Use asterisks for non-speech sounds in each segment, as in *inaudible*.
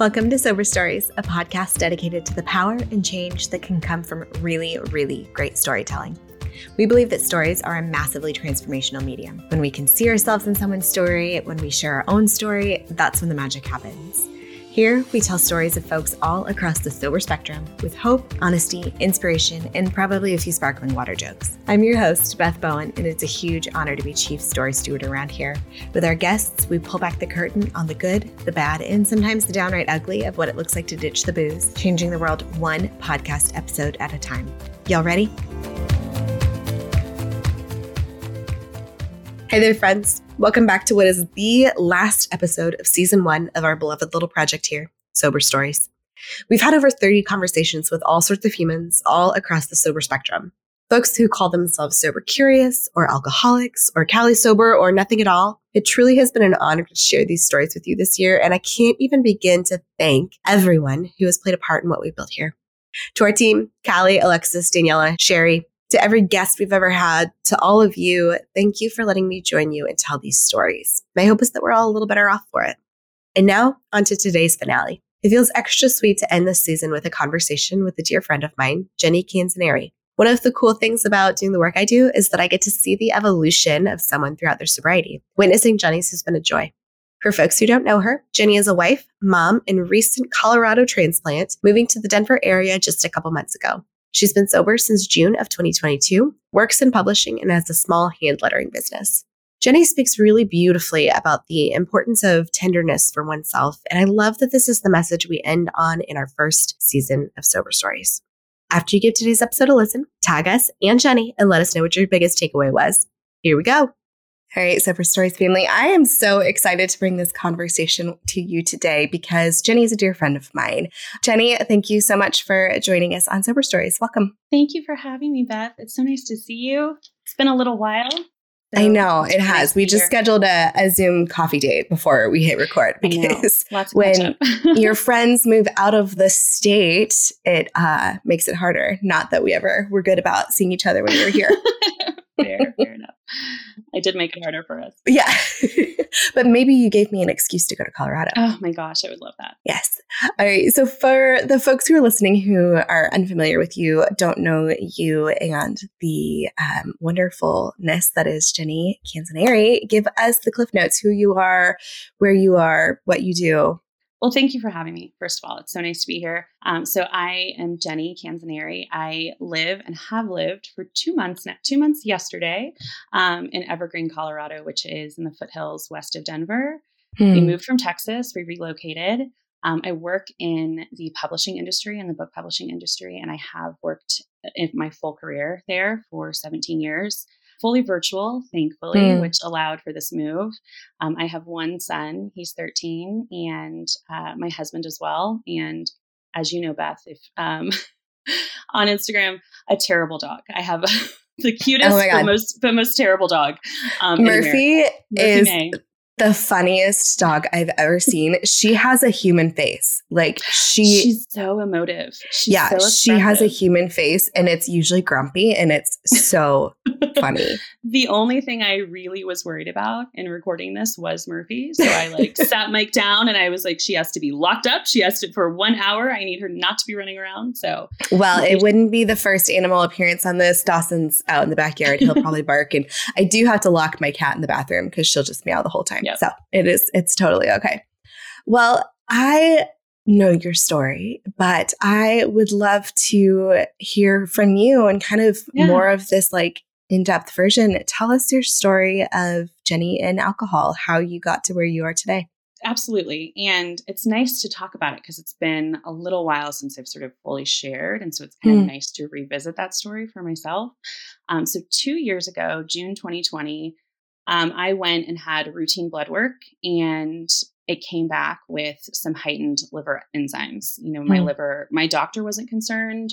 Welcome to Sober Stories, a podcast dedicated to the power and change that can come from really, really great storytelling. We believe that stories are a massively transformational medium. When we can see ourselves in someone's story, when we share our own story, that's when the magic happens. Here, we tell stories of folks all across the sober spectrum with hope, honesty, inspiration, and probably a few sparkling water jokes. I'm your host, Beth Bowen, and it's a huge honor to be chief story steward around here. With our guests, we pull back the curtain on the good, the bad, and sometimes the downright ugly of what it looks like to ditch the booze, changing the world one podcast episode at a time. Y'all ready? Hey there, friends. Welcome back to what is the last episode of season one of our beloved little project here, Sober Stories. We've had over 30 conversations with all sorts of humans all across the sober spectrum. Folks who call themselves sober curious, or alcoholics, or Cali sober, or nothing at all. It truly has been an honor to share these stories with you this year, and I can't even begin to thank everyone who has played a part in what we've built here. To our team, Callie, Alexis, Daniela, Sherry, to every guest we've ever had, to all of you, thank you for letting me join you and tell these stories. My hope is that we're all a little better off for it. And now, on to today's finale. It feels extra sweet to end this season with a conversation with a dear friend of mine, Jennie Canzoneri. One of the cool things about doing the work I do is that I get to see the evolution of someone throughout their sobriety. Witnessing Jennie's has been a joy. For folks who don't know her, Jennie is a wife, mom, and recent Colorado transplant, moving to the Denver area just a couple months ago. She's been sober since June of 2022, works in publishing, and has a small hand lettering business. Jennie speaks really beautifully about the importance of tenderness for oneself, and I love that this is the message we end on in our first season of Sober Stories. After you give today's episode a listen, tag us and Jennie and let us know what your biggest takeaway was. Here we go. All right, Sober Stories family, I am so excited to bring this conversation to you today because Jennie is a dear friend of mine. Jennie, thank you so much for joining us on Sober Stories. Welcome. Thank you for having me, Beth. It's so nice to see you. It's been a little while. So I know it has. We just scheduled a, a, Zoom coffee date before we hit record because *laughs* when *laughs* your friends move out of the state, it uh, makes it harder. Not that we ever were good about seeing each other when we were here. *laughs* fair, fair enough. *laughs* I did make it harder for us. Yeah. *laughs* but maybe you gave me an excuse to go to Colorado. Oh my gosh, I would love that. Yes. All right. So, for the folks who are listening who are unfamiliar with you, don't know you, and the um, wonderfulness that is Jennie Canzoneri, give us the cliff notes who you are, where you are, what you do, well, thank you for having me. First of all, it's so nice to be here. Um, so I am Jennie Canzoneri. I live and have lived for two months now, two months yesterday, um, in Evergreen, Colorado, which is in the foothills west of Denver. Hmm. We moved from Texas. We relocated. Um, I work in the publishing industry and the book publishing industry, and I have worked in my full career there for 17 years fully virtual, thankfully, mm. which allowed for this move. Um, I have one son, he's 13, and uh, my husband as well. And as you know, Beth, if um, *laughs* on Instagram, a terrible dog. I have *laughs* the cutest, oh but most, but most terrible dog. Um, Murphy, Murphy is May the funniest dog I've ever seen. She has a human face. Like she She's so emotive. She's yeah, so she has a human face and it's usually grumpy and it's so *laughs* funny. The only thing I really was worried about in recording this was Murphy. So I like *laughs* sat Mike down and I was like, she has to be locked up. She has to for one hour. I need her not to be running around. So Well, it wouldn't be the first animal appearance on this. Dawson's out in the backyard. He'll *laughs* probably bark. And I do have to lock my cat in the bathroom because she'll just meow the whole time. Yep. So it is, it's totally okay. Well, I know your story, but I would love to hear from you and kind of yeah. more of this like in depth version. Tell us your story of Jennie and alcohol, how you got to where you are today. Absolutely. And it's nice to talk about it because it's been a little while since I've sort of fully shared. And so it's kind mm. of nice to revisit that story for myself. Um, so, two years ago, June 2020, um, I went and had routine blood work and it came back with some heightened liver enzymes. You know, my mm. liver, my doctor wasn't concerned.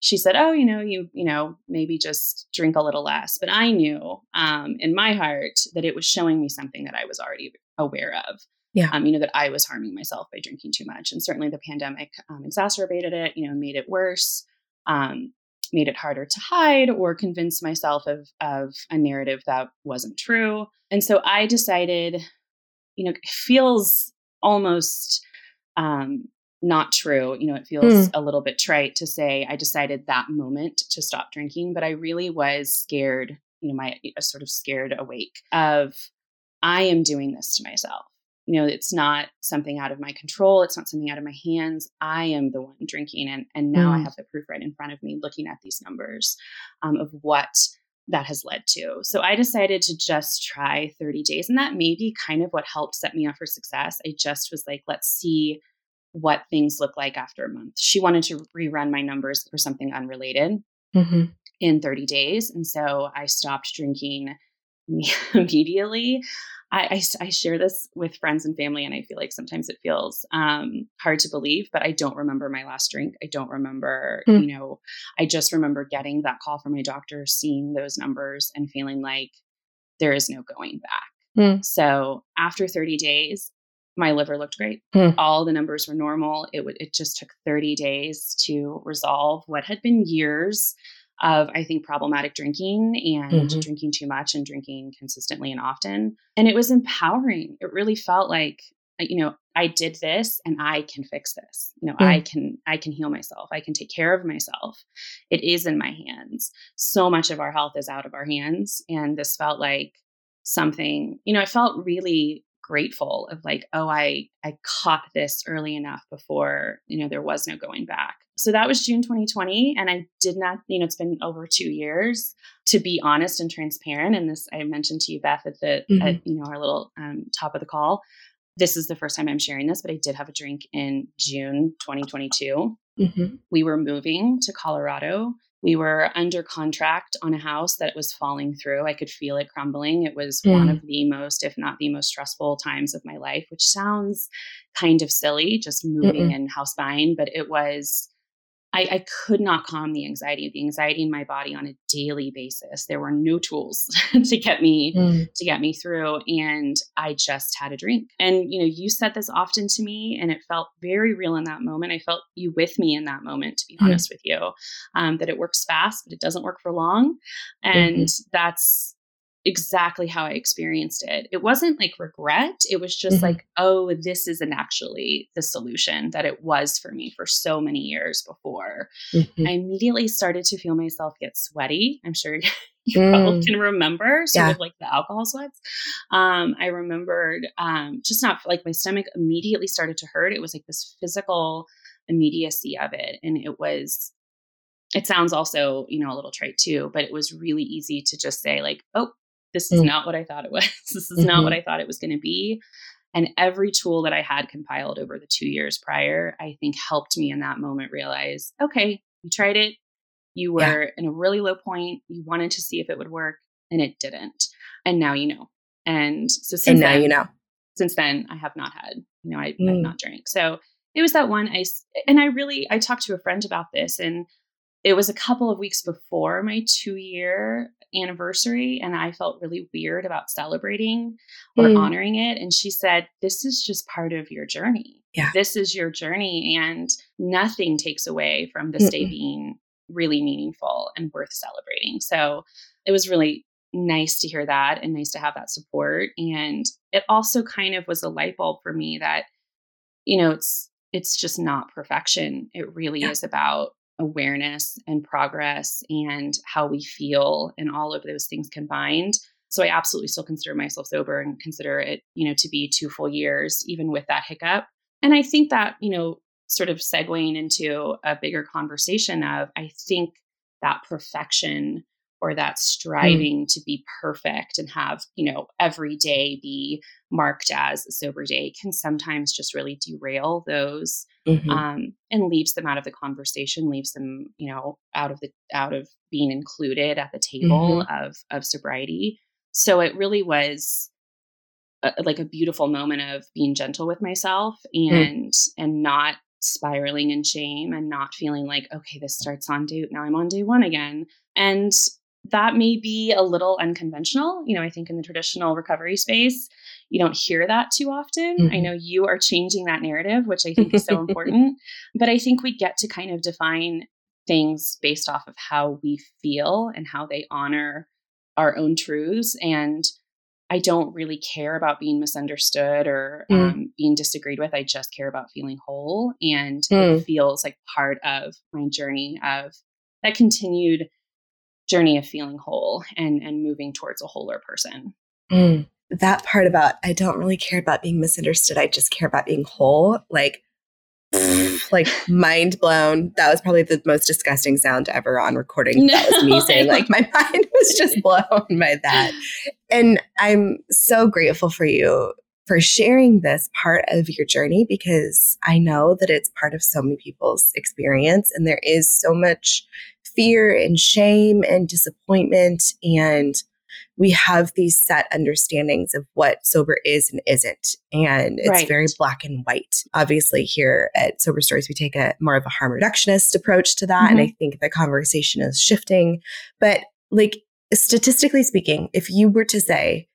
She said, "Oh, you know, you you know, maybe just drink a little less." But I knew um, in my heart that it was showing me something that I was already aware of. Yeah, um, you know that I was harming myself by drinking too much, and certainly the pandemic um, exacerbated it. You know, made it worse. Um, made it harder to hide or convince myself of, of a narrative that wasn't true. And so I decided, you know, it feels almost um, not true. You know, it feels mm. a little bit trite to say I decided that moment to stop drinking, but I really was scared, you know, my sort of scared awake of I am doing this to myself. You know, it's not something out of my control. It's not something out of my hands. I am the one drinking. And, and now mm. I have the proof right in front of me looking at these numbers um, of what that has led to. So I decided to just try 30 days. And that may be kind of what helped set me up for success. I just was like, let's see what things look like after a month. She wanted to rerun my numbers for something unrelated mm-hmm. in 30 days. And so I stopped drinking *laughs* immediately. I, I, I, share this with friends and family, and I feel like sometimes it feels um, hard to believe, but I don't remember my last drink. I don't remember, mm. you know, I just remember getting that call from my doctor, seeing those numbers, and feeling like there is no going back. Mm. So after 30 days, my liver looked great. Mm. All the numbers were normal. It would it just took 30 days to resolve what had been years of I think problematic drinking and mm-hmm. drinking too much and drinking consistently and often. And it was empowering. It really felt like uh, you know I did this and I can fix this. You know, mm. I can I can heal myself. I can take care of myself. It is in my hands. So much of our health is out of our hands and this felt like something, you know, I felt really grateful of like oh i i caught this early enough before you know there was no going back so that was june 2020 and i did not you know it's been over two years to be honest and transparent and this i mentioned to you beth at the mm-hmm. at, you know our little um, top of the call this is the first time i'm sharing this but i did have a drink in june 2022 mm-hmm. we were moving to colorado we were under contract on a house that was falling through. I could feel it crumbling. It was mm. one of the most, if not the most stressful times of my life, which sounds kind of silly, just moving Mm-mm. and house buying, but it was I, I, could not calm the anxiety, the anxiety in my body on a daily basis. There were no tools *laughs* to get me mm. to get me through, and I just had a drink. And you know, you said this often to me, and it felt very real in that moment. I felt you with me in that moment, to be mm. honest with you. Um, that it works fast, but it doesn't work for long, and mm-hmm. that's exactly how I experienced it. It wasn't like regret. It was just mm-hmm. like, oh, this isn't actually the solution that it was for me for so many years before. Mm-hmm. I immediately started to feel myself get sweaty. I'm sure *laughs* you mm. probably can remember sort yeah. of like the alcohol sweats. Um, I remembered um, just not like my stomach immediately started to hurt. It was like this physical immediacy of it. And it was it sounds also, you know, a little trite too, but it was really easy to just say, like, oh, this is mm. not what I thought it was. *laughs* this is mm-hmm. not what mm-hmm. I thought it was going to be. And every tool that I had compiled over the two years prior, I think helped me in that moment realize okay, you tried it. You were yeah. in a really low point. You wanted to see if it would work, and it didn't. And now you know. And so since and now then, you know. Since then, I have not had, you know, I, mm. I've not drank. So it was that one. I and I really I talked to a friend about this, and it was a couple of weeks before my two year anniversary and I felt really weird about celebrating or mm. honoring it. And she said, This is just part of your journey. Yeah. This is your journey, and nothing takes away from this Mm-mm. day being really meaningful and worth celebrating. So it was really nice to hear that and nice to have that support. And it also kind of was a light bulb for me that, you know, it's it's just not perfection. It really yeah. is about awareness and progress and how we feel and all of those things combined. So I absolutely still consider myself sober and consider it, you know, to be two full years, even with that hiccup. And I think that, you know, sort of segueing into a bigger conversation of, I think that perfection or that hmm. striving mm. to be perfect and have, you know, every day be marked as a sober day can sometimes just really derail those mm-hmm. um, and leaves them out of the conversation, leaves them, you know, out of the out of being included at the table mm-hmm. of of sobriety. So it really was a, like a beautiful moment of being gentle with myself hmm. and mm. and not spiraling in shame and not feeling like okay this starts on day now i'm on day one again and that may be a little unconventional. You know, I think in the traditional recovery space, you don't hear that too often. Mm-hmm. I know you are changing that narrative, which I think is so *laughs* important. But I think we get to kind of define things based off of how we feel and how they honor our own truths. And I don't really care about being misunderstood or mm. um, being disagreed with. I just care about feeling whole. And mm. it feels like part of my journey of that continued journey of feeling whole and, and moving towards a wholer person. Mm. That part about I don't really care about being misunderstood. I just care about being whole. Like, *laughs* like mind blown. That was probably the most disgusting sound ever on recording. *laughs* No. That was me saying, like, my *laughs* mind was just blown by that. And I'm so grateful for you for sharing this part of your journey because I know that it's part of so many people's experience. And there is so much fear and shame and disappointment and we have these set understandings of what sober is and isn't. And it's right. very black and white. Obviously, here at Sober Stories, we take a more of a harm reductionist approach to that. Mm-hmm. And I think the conversation is shifting. But like statistically speaking, if you were to say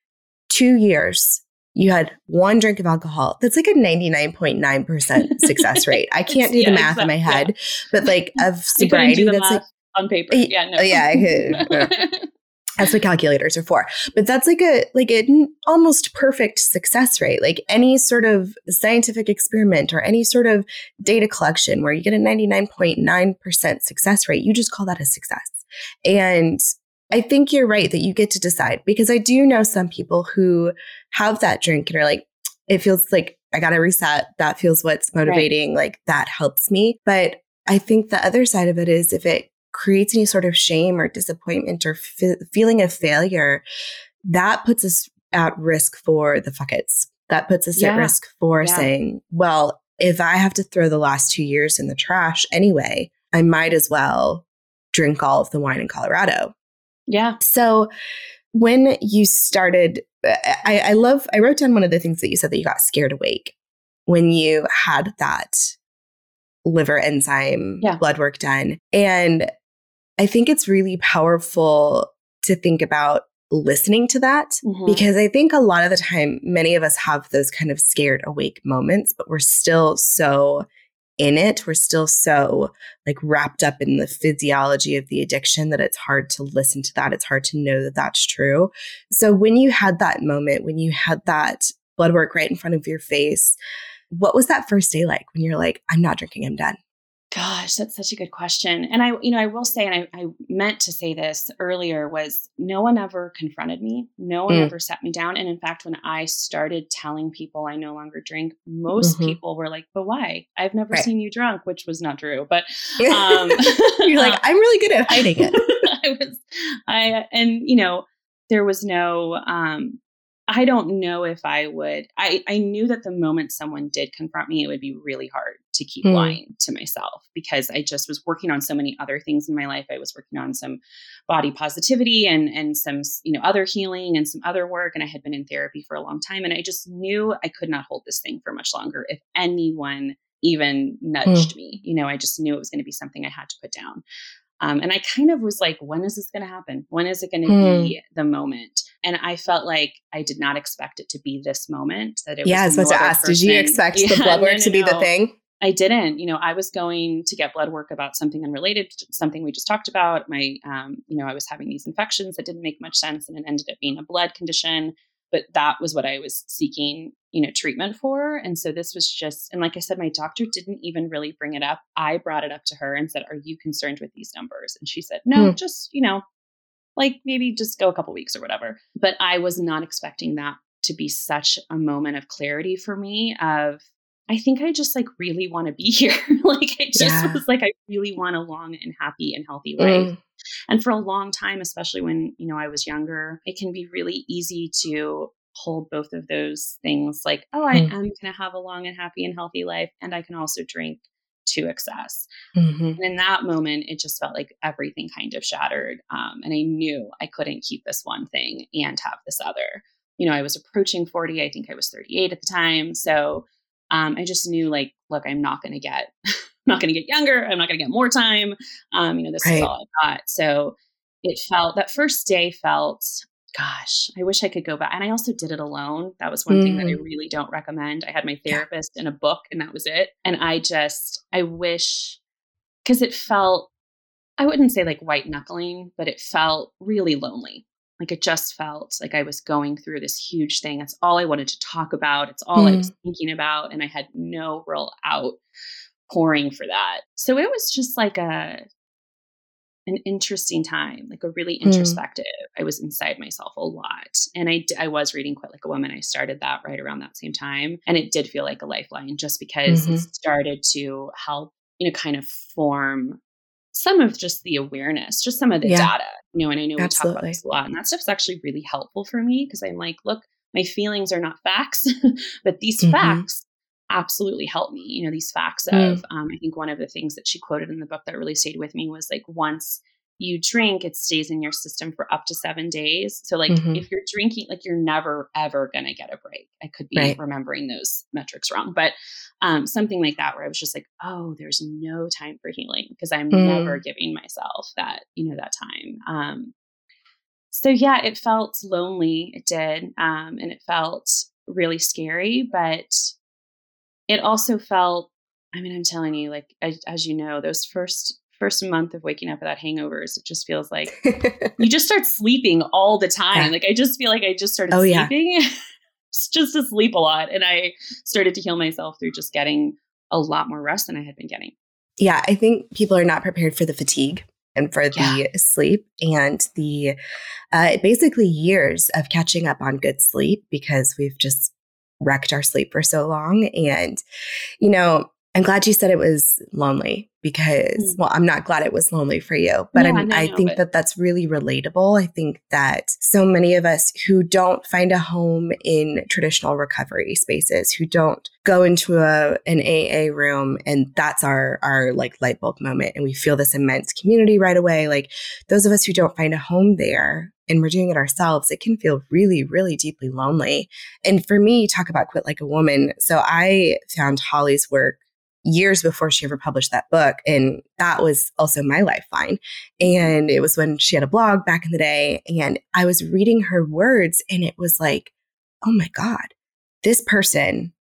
two years, you had one drink of alcohol, that's like a 99.9% success *laughs* rate. I can't do yeah, the math exactly. in my head, yeah. but like of *laughs* sobriety, that's like on paper. Yeah, no. Oh, yeah, I could. *laughs* That's what calculators are for. But that's like a like an almost perfect success rate. Like any sort of scientific experiment or any sort of data collection where you get a 99.9% success rate, you just call that a success. And I think you're right that you get to decide because I do know some people who have that drink and are like, it feels like I got to reset. That feels what's motivating. Right. Like that helps me. But I think the other side of it is if it creates any sort of shame or disappointment or feeling of failure, that puts us at risk for the fuckets. That puts us yeah. at risk for yeah. saying, well, if I have to throw the last two years in the trash anyway, I might as well drink all of the wine in Colorado. Yeah. So when you started, I, I love, I wrote down one of the things that you said that you got scared awake when you had that liver enzyme yeah. blood work done. And I think it's really powerful to think about listening to that mm-hmm. because I think a lot of the time, many of us have those kind of scared awake moments, but we're still so in it. We're still so like wrapped up in the physiology of the addiction that it's hard to listen to that. It's hard to know that that's true. So when you had that moment, when you had that blood work right in front of your face, what was that first day like when you're like, I'm not drinking, I'm done? Gosh, that's such a good question. And I, you know, I will say, and I, I meant to say this earlier, was no one ever confronted me. No one mm. ever sat me down. And in fact, when I started telling people I no longer drink, most mm-hmm. people were like, but why? I've never right. seen you drunk, which was not true. But *laughs* um, you're like, *laughs* I'm really good at hiding it. *laughs* I was, I, and you know, there was no, um, I don't know if I would. I, I knew that the moment someone did confront me, it would be really hard to keep mm. lying to myself because I just was working on so many other things in my life. I was working on some body positivity and and some you know other healing and some other work, and I had been in therapy for a long time, and I just knew I could not hold this thing for much longer. If anyone even nudged mm. me, you know, I just knew it was going to be something I had to put down. Um, and I kind of was like, when is this going to happen? When is it going to mm. be the moment? And I felt like I did not expect it to be this moment. That it yeah, was I was about to ask, person. did you *laughs* expect yeah, the blood work no, no, to be no. the thing? I didn't. You know, I was going to get blood work about something unrelated, something we just talked about. My, um, you know, I was having these infections that didn't make much sense, and it ended up being a blood condition. But that was what I was seeking, you know, treatment for. And so this was just, and like I said, my doctor didn't even really bring it up. I brought it up to her and said, "Are you concerned with these numbers?" And she said, "No, hmm. just you know, like maybe just go a couple weeks or whatever." But I was not expecting that to be such a moment of clarity for me of I think I just like really want to be *laughs* here. like I just yeah. was like I really want a long and happy and healthy life. Mm. And for a long time, especially when, you know, I was younger, it can be really easy to hold both of those things like, oh, I mm. am going to have a long and happy and healthy life and I can also drink to excess. Mm-hmm. And in that moment, it just felt like everything kind of shattered. Um, and I knew I couldn't keep this one thing and have this other. You know, I was approaching 40. I think I was 38 at the time. So um, I just knew like, look, I'm not going to get, I'm *laughs* not going to get younger. I'm not going to get more time. Um, you know, this right. is all I got. So it felt that first day felt, gosh, I wish I could go back. And I also did it alone. That was one mm. thing that I mm. really don't recommend. I had my therapist yeah. and a book, and that was it. And I just, I wish, because it felt, I wouldn't say like white knuckling, but it felt really lonely Like it just felt like I was going through this huge thing. That's all I wanted to talk about. It's all mm. I was thinking about. And I had no real outpouring for that. So it was just like a an interesting time, like a really mm. introspective. Mm. I was inside myself a lot. And I, I was reading Quit Like a Woman. I started that right around that same time. And it did feel like a lifeline just because mm-hmm. it started to help, you know, kind of form some of just the awareness, just some of the yeah. data, you know, and I know Absolutely. we talk about this a lot. And that stuff's actually really helpful for me because I'm like, look, my feelings are not facts, *laughs* but these mm-hmm. facts absolutely help me. You know, these facts mm. of, um, I think one of the things that she quoted in the book that really stayed with me was like, once you drink, it stays in your system for up to seven days. So, like, mm-hmm. if you're drinking, like, you're never ever going to get a break. I could be right. remembering those metrics wrong, but um, something like that, where I was just like, oh, there's no time for healing because I'm mm. never giving myself that, you know, that time. Um, so, yeah, it felt lonely. It did. Um, and it felt really scary, but it also felt, I mean, I'm telling you, like, as, as you know, those first first month of waking up without hangovers, it just feels like *laughs* you just start sleeping all the time. Yeah. Like I just feel like I just started oh, sleeping *laughs* yeah. just to sleep a lot. And I started to heal myself through just getting a lot more rest than I had been getting. Yeah, I think people are not prepared for the fatigue and for the yeah. sleep and the uh, basically years of catching up on good sleep because we've just wrecked our sleep for so long. And, you know, I'm glad you said it was lonely because, mm. well, I'm not glad it was lonely for you, but yeah, I, I think that that's really relatable. I think that so many of us who don't find a home in traditional recovery spaces, who don't go into a an AA room and that's our our like light bulb moment, and we feel this immense community right away. Like those of us who don't find a home there, and we're doing it ourselves, it can feel really, really deeply lonely. And for me, talk about quit like a woman. So I found Holly's work years before she ever published that book. And that was also my lifeline. And it was when she had a blog back in the day. And I was reading her words and it was like, oh my God, this person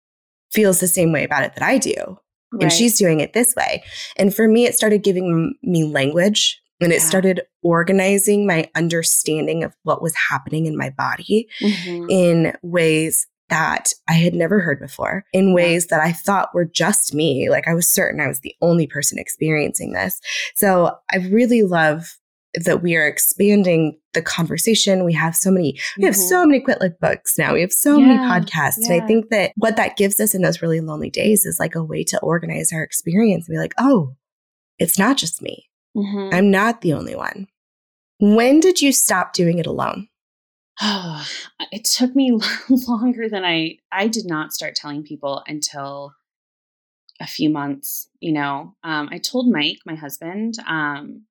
feels the same way about it that I do. Right. And she's doing it this way. And for me, it started giving me language and it yeah. started organizing my understanding of what was happening in my body mm-hmm. in ways that I had never heard before in ways that I thought were just me. Like I was certain I was the only person experiencing this. So I really love that we are expanding the conversation. We have so many, we have so mm-hmm. many quit like books now. We have so yeah, many podcasts. Yeah. And I think that what that gives us in those really lonely days is like a way to organize our experience and be like, oh, it's not just me. Mm-hmm. I'm not the only one. When did you stop doing it alone? Oh, *sighs* it took me *laughs* longer than I I did not start telling people until a few months, you know. Um, I told Mike, my husband, um,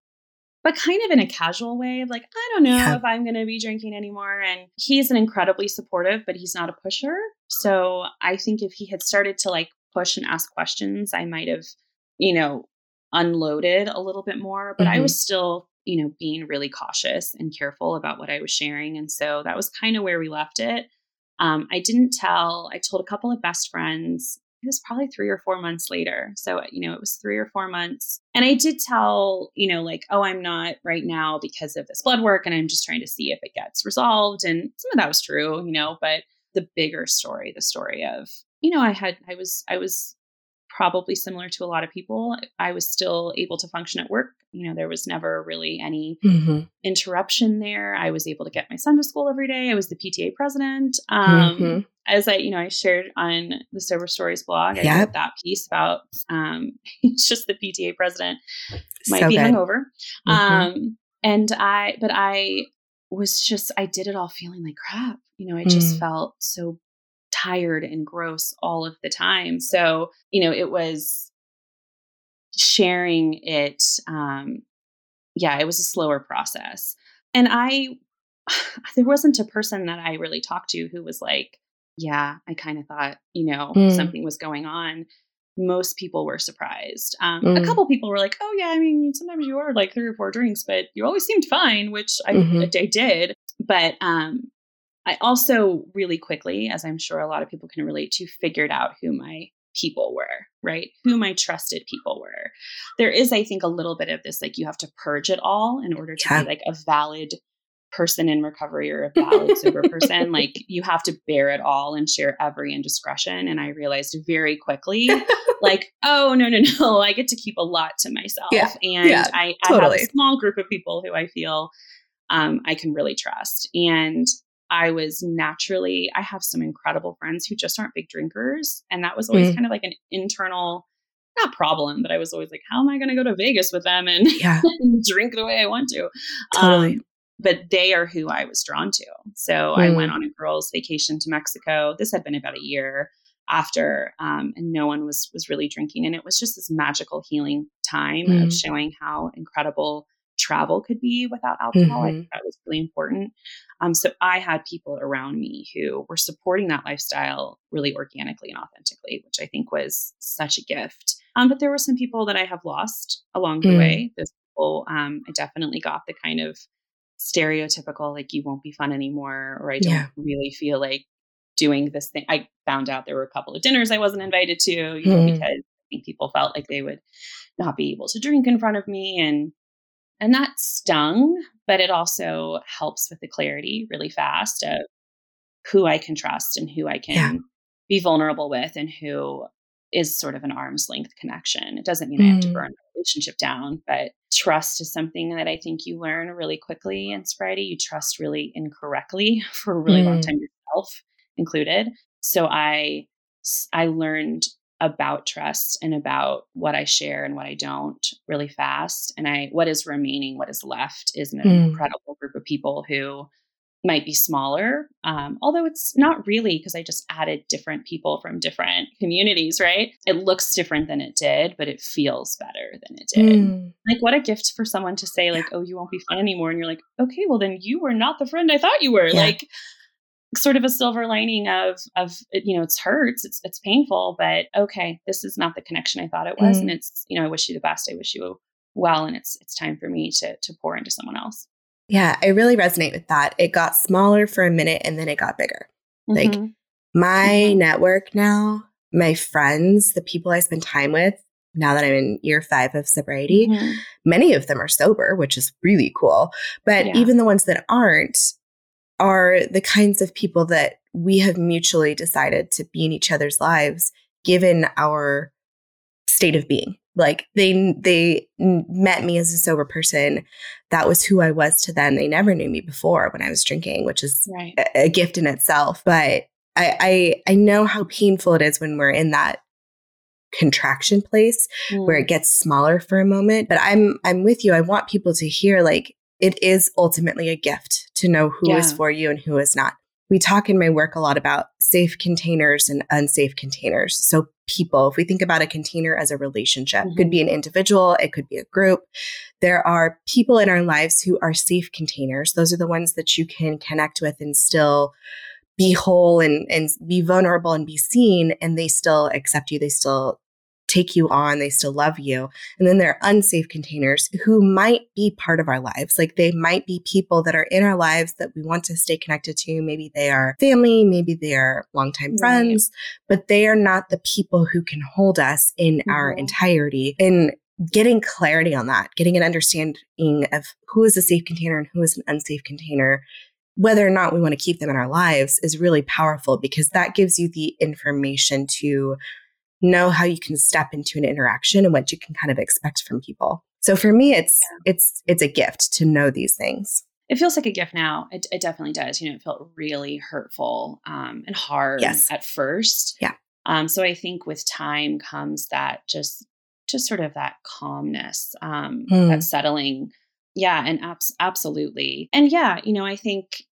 but kind of in a casual way of like, I don't know yeah. if I'm going to be drinking anymore. And he's an incredibly supportive, but he's not a pusher. So I think if he had started to like push and ask questions, I might have, you know, unloaded a little bit more. But mm-hmm. I was still you know, being really cautious and careful about what I was sharing. And so that was kind of where we left it. Um, I didn't tell, I told a couple of best friends. It was probably three or four months later. So, you know, it was three or four months. And I did tell, you know, like, oh, I'm not right now because of this blood work and I'm just trying to see if it gets resolved. And some of that was true, you know, but the bigger story, the story of, you know, I had, I was, I was probably similar to a lot of people. I was still able to function at work. You know, there was never really any mm-hmm. interruption there. I was able to get my son to school every day. I was the PTA president. Um, mm-hmm. As I, you know, I shared on the Sober Stories blog, I yep. that piece about um, *laughs* it's just the PTA president might so be good. hungover. Mm-hmm. Um, and I, but I was just, I did it all feeling like crap. You know, I just mm. felt so tired and gross all of the time. So, you know, it was sharing it. Um, yeah, it was a slower process. And I, *sighs* there wasn't a person that I really talked to who was like, yeah, I kind of thought, you know, mm. something was going on. Most people were surprised. Um, mm. A couple people were like, oh, yeah, I mean, sometimes you are like three or four drinks, but you always seemed fine, which I, mm-hmm. I did. But um, I also really quickly, as I'm sure a lot of people can relate to, figured out who my people were, right? Who my trusted people were. There is, I think, a little bit of this like you have to purge it all in order to yeah. be like a valid person in recovery or a valid sober person. *laughs* Like you have to bear it all and share every indiscretion. And I realized very quickly, *laughs* like, oh no, no, no, *laughs* I get to keep a lot to myself. Yeah. And Yeah, I, totally. I have a small group of people who I feel um, I can really trust. And I was naturally, I have some incredible friends who just aren't big drinkers. And that was always Mm. kind of like an internal, not problem, but I was always like, how am I going to go to Vegas with them and Yeah, *laughs* drink the way I want to? Totally. Um, but they are who I was drawn to. So I Mm. went on a girls' vacation to Mexico. This had been about a year after, um, and no one was was really drinking, and it was just this magical healing time Mm. of showing how incredible travel could be without alcohol. I Mhm. think that was really important. Um, so I had people around me who were supporting that lifestyle really organically and authentically, which I think was such a gift. Um, but there were some people that I have lost along the Mm. way. Those people, um, I definitely got the kind of stereotypical, like, you won't be fun anymore, or I don't Yeah. really feel like doing this thing. I found out there were a couple of dinners I wasn't invited to, you know, Mm. because I think people felt like they would not be able to drink in front of me. And and that stung, but it also helps with the clarity really fast of who I can trust and who I can Yeah. be vulnerable with and who is sort of an arm's length connection. It doesn't mean I have to Mm. burn the relationship down, but trust is something that I think you learn really quickly in sobriety. You trust really incorrectly *laughs* for a really long Mm. time yourself included. So I I learned about trust and about what I share and what I don't really fast. And I what is remaining, what is left is an Mm. incredible group of people who might be smaller. Um, although it's not really because I just added different people from different communities, right? It looks different than it did, but it feels better than it did. Mm. Like, what a gift for someone to say, like, oh, you won't be fun anymore. And you're like, okay, well, then you were not the friend I thought you were. Yeah. Like, sort of a silver lining of of you know it's hurts it's it's painful but okay this is not the connection i thought it was Mm. and it's you know i wish you the best i wish you well and it's it's time for me to to pour into someone else Yeah, I really resonate with that. It got smaller for a minute and then it got bigger. Like, Mhm. My Mhm. network now, my friends, the people I spend time with, now that I'm in year five of sobriety, Mhm. many of them are sober, which is really cool. But Yeah. even the ones that aren't are the kinds of people that we have mutually decided to be in each other's lives given our state of being. Like they they met me as a sober person. That was who I was to them. They never knew me before when I was drinking, which is right a, a gift in itself. But I, I I know how painful it is when we're in that contraction place where Mm. it gets smaller for a moment. But I'm I'm with you. I want people to hear like it is ultimately a gift to know who is Yeah. for you and who is not. We talk in my work a lot about safe containers and unsafe containers. So people, if we think about a container as a relationship, it could be mm-hmm. an individual, it could be a group. There are people in our lives who are safe containers. Those are the ones that you can connect with and still be whole and, and be vulnerable and be seen and they still accept you they still take you on they still love you and then there are unsafe containers who might be part of our lives like they might be people that are in our lives that we want to stay connected to maybe they are family maybe they are longtime Right. friends but they are not the people who can hold us in our Mhm. entirety and getting clarity on that getting an understanding of who is a safe container and who is an unsafe container whether or not we want to keep them in our lives is really powerful because that gives you the information to know how you can step into an interaction and what you can kind of expect from people. So for me it's it's it's a gift to know these things. it feels like a gift now it, it definitely does you know it felt really hurtful um, and hard Yes. at first Yeah. um, so i think with time comes that just just sort of that calmness um, Hmm. that settling yeah and abs- absolutely and yeah you know i think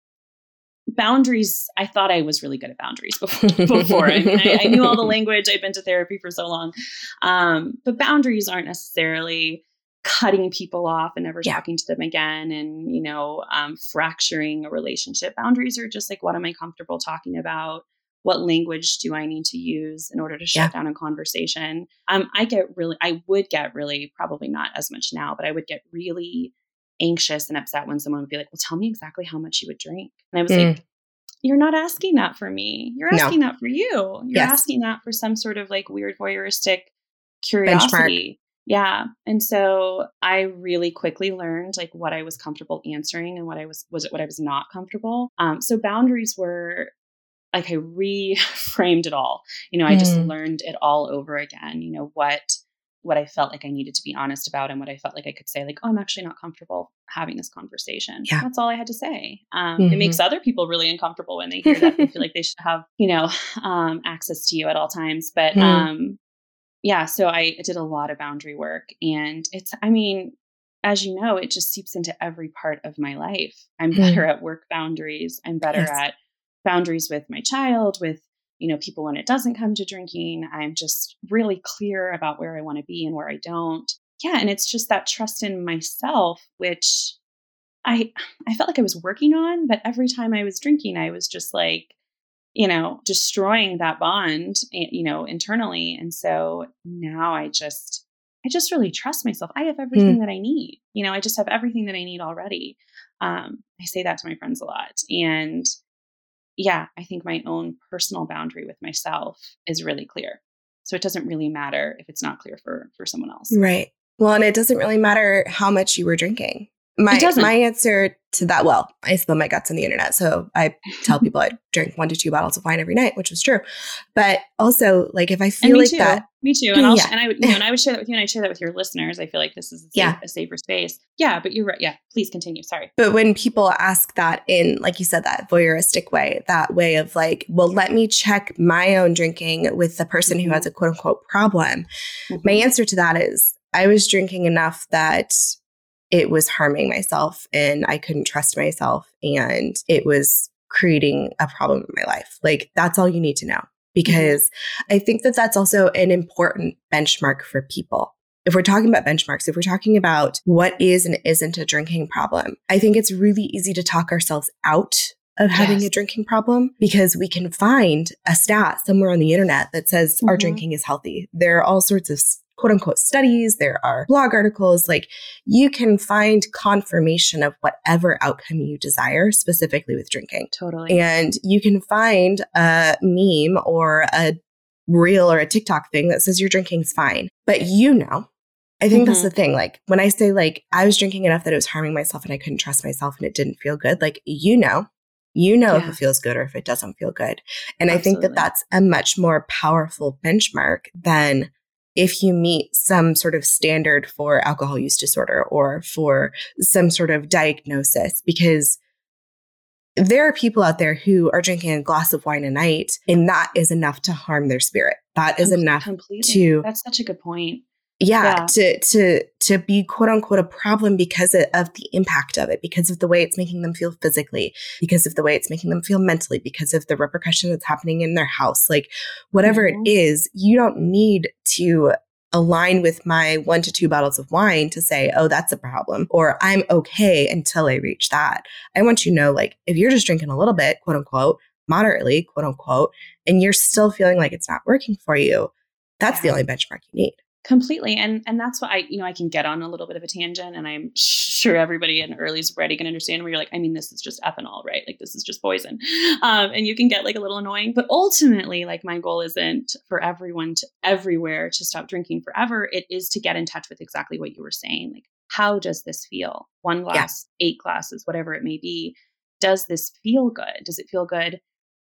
boundaries i thought i was really good at boundaries before *laughs* before. I mean I, I knew all the language. I'd been to therapy for so long. Um, but boundaries aren't necessarily cutting people off and never Yeah. talking to them again and you know um, fracturing a relationship. Boundaries are just like what am i comfortable talking about? What language do i need to use in order to shut down a conversation? Um, i get really i would get really probably not as much now but i would get really anxious and upset when someone would be like well tell me exactly how much you would drink and i was Mm. like you're not asking that for me you're No. asking that for you you're Yes. asking that for some sort of like weird voyeuristic curiosity Yeah. And so I really quickly learned like what I was comfortable answering and what I was was it what I was not comfortable. Um, so boundaries were like I *laughs* reframed it all. You know, I just mm. learned it all over again. You know, what what I felt like I needed to be honest about and what I felt like I could say, like, oh, I'm actually not comfortable having this conversation. Yeah. That's all I had to say. Um, mm-hmm. It makes mm-hmm. other people really uncomfortable when they hear that. they feel *laughs* like they should have, you know, *sighs* um, access to you at all times. But mm. um, yeah, so I did a lot of boundary work. And it's, I mean, as you know, it just seeps into every part of my life. I'm mm. better at work boundaries. I'm better yes. at boundaries with my child, with you know, people when it doesn't come to drinking. I'm just really clear about where I want to be and where I don't. Yeah, and it's just that trust in myself, which I I felt like I was working on, but every time I was drinking, I was just like, you know, destroying that bond, eh, you know, internally. And so now I just I just really trust myself. I have everything mm. that I need. You know, I just have everything that I need already. Um, I say that to my friends a lot. And yeah, I think my own personal boundary with myself is really clear. So it doesn't really matter if it's not clear for for someone else. Right. Well, and it doesn't really matter how much you were drinking. My my answer to that, well, I spill my guts on the internet, so I tell people I drink one to two bottles of wine every night, which was true. But also, like if I feel like too. that, me too, *clears throat* and I'll yeah. and I would you know, and I would share that with you, and I share that with your listeners. I feel like this is a, safe, yeah. a safer space. Yeah, but you're right. Yeah, please continue. Sorry. But when people ask that in, like you said, that voyeuristic way, that way of like, well, let me check my own drinking with the person mm-hmm. who has a quote unquote problem. Mm-hmm. My answer to that is, I was drinking enough that it was harming myself and I couldn't trust myself and it was creating a problem in my life. Like that's all you need to know because I think that that's also an important benchmark for people. If we're talking about benchmarks, if we're talking about what is and isn't a drinking problem, I think it's really easy to talk ourselves out of having yes. a drinking problem because we can find a stat somewhere on the internet that says mm-hmm. our drinking is healthy. There are all sorts of quote unquote studies, there are blog articles, like you can find confirmation of whatever outcome you desire, specifically with drinking. Totally. And you can find a meme or a reel or a TikTok thing that says your drinking's fine. But you know, I think mm-hmm. that's the thing. Like when I say like I was drinking enough that it was harming myself and I couldn't trust myself and it didn't feel good, like you know, you know yeah. if it feels good or if it doesn't feel good. And Absolutely. I think that that's a much more powerful benchmark than if you meet some sort of standard for alcohol use disorder or for some sort of diagnosis, because there are people out there who are drinking a glass of wine a night, and that is enough to harm their spirit. That is enough Completely. to. That's such a good point yeah, yeah, to to to be quote unquote a problem because of the impact of it because of the way it's making them feel physically because of the way it's making them feel mentally because of the repercussion that's happening in their house like whatever mm-hmm. it is you don't need to align with my one to two bottles of wine to say oh that's a problem or i'm okay until i reach that i want you to know like if you're just drinking a little bit quote unquote moderately quote unquote and you're still feeling like it's not working for you that's yeah. the only benchmark you need completely and and that's what i you know i can get on a little bit of a tangent and i'm *laughs* sure everybody in early sobriety can understand where you're like i mean this is just ethanol right? Like this is just poison. Um, and you can get like a little annoying but ultimately like my goal isn't for everyone to everywhere to stop drinking forever. It is to get in touch with exactly what you were saying like how does this feel? One glass yeah. eight glasses whatever it may be does this feel good? Does it feel good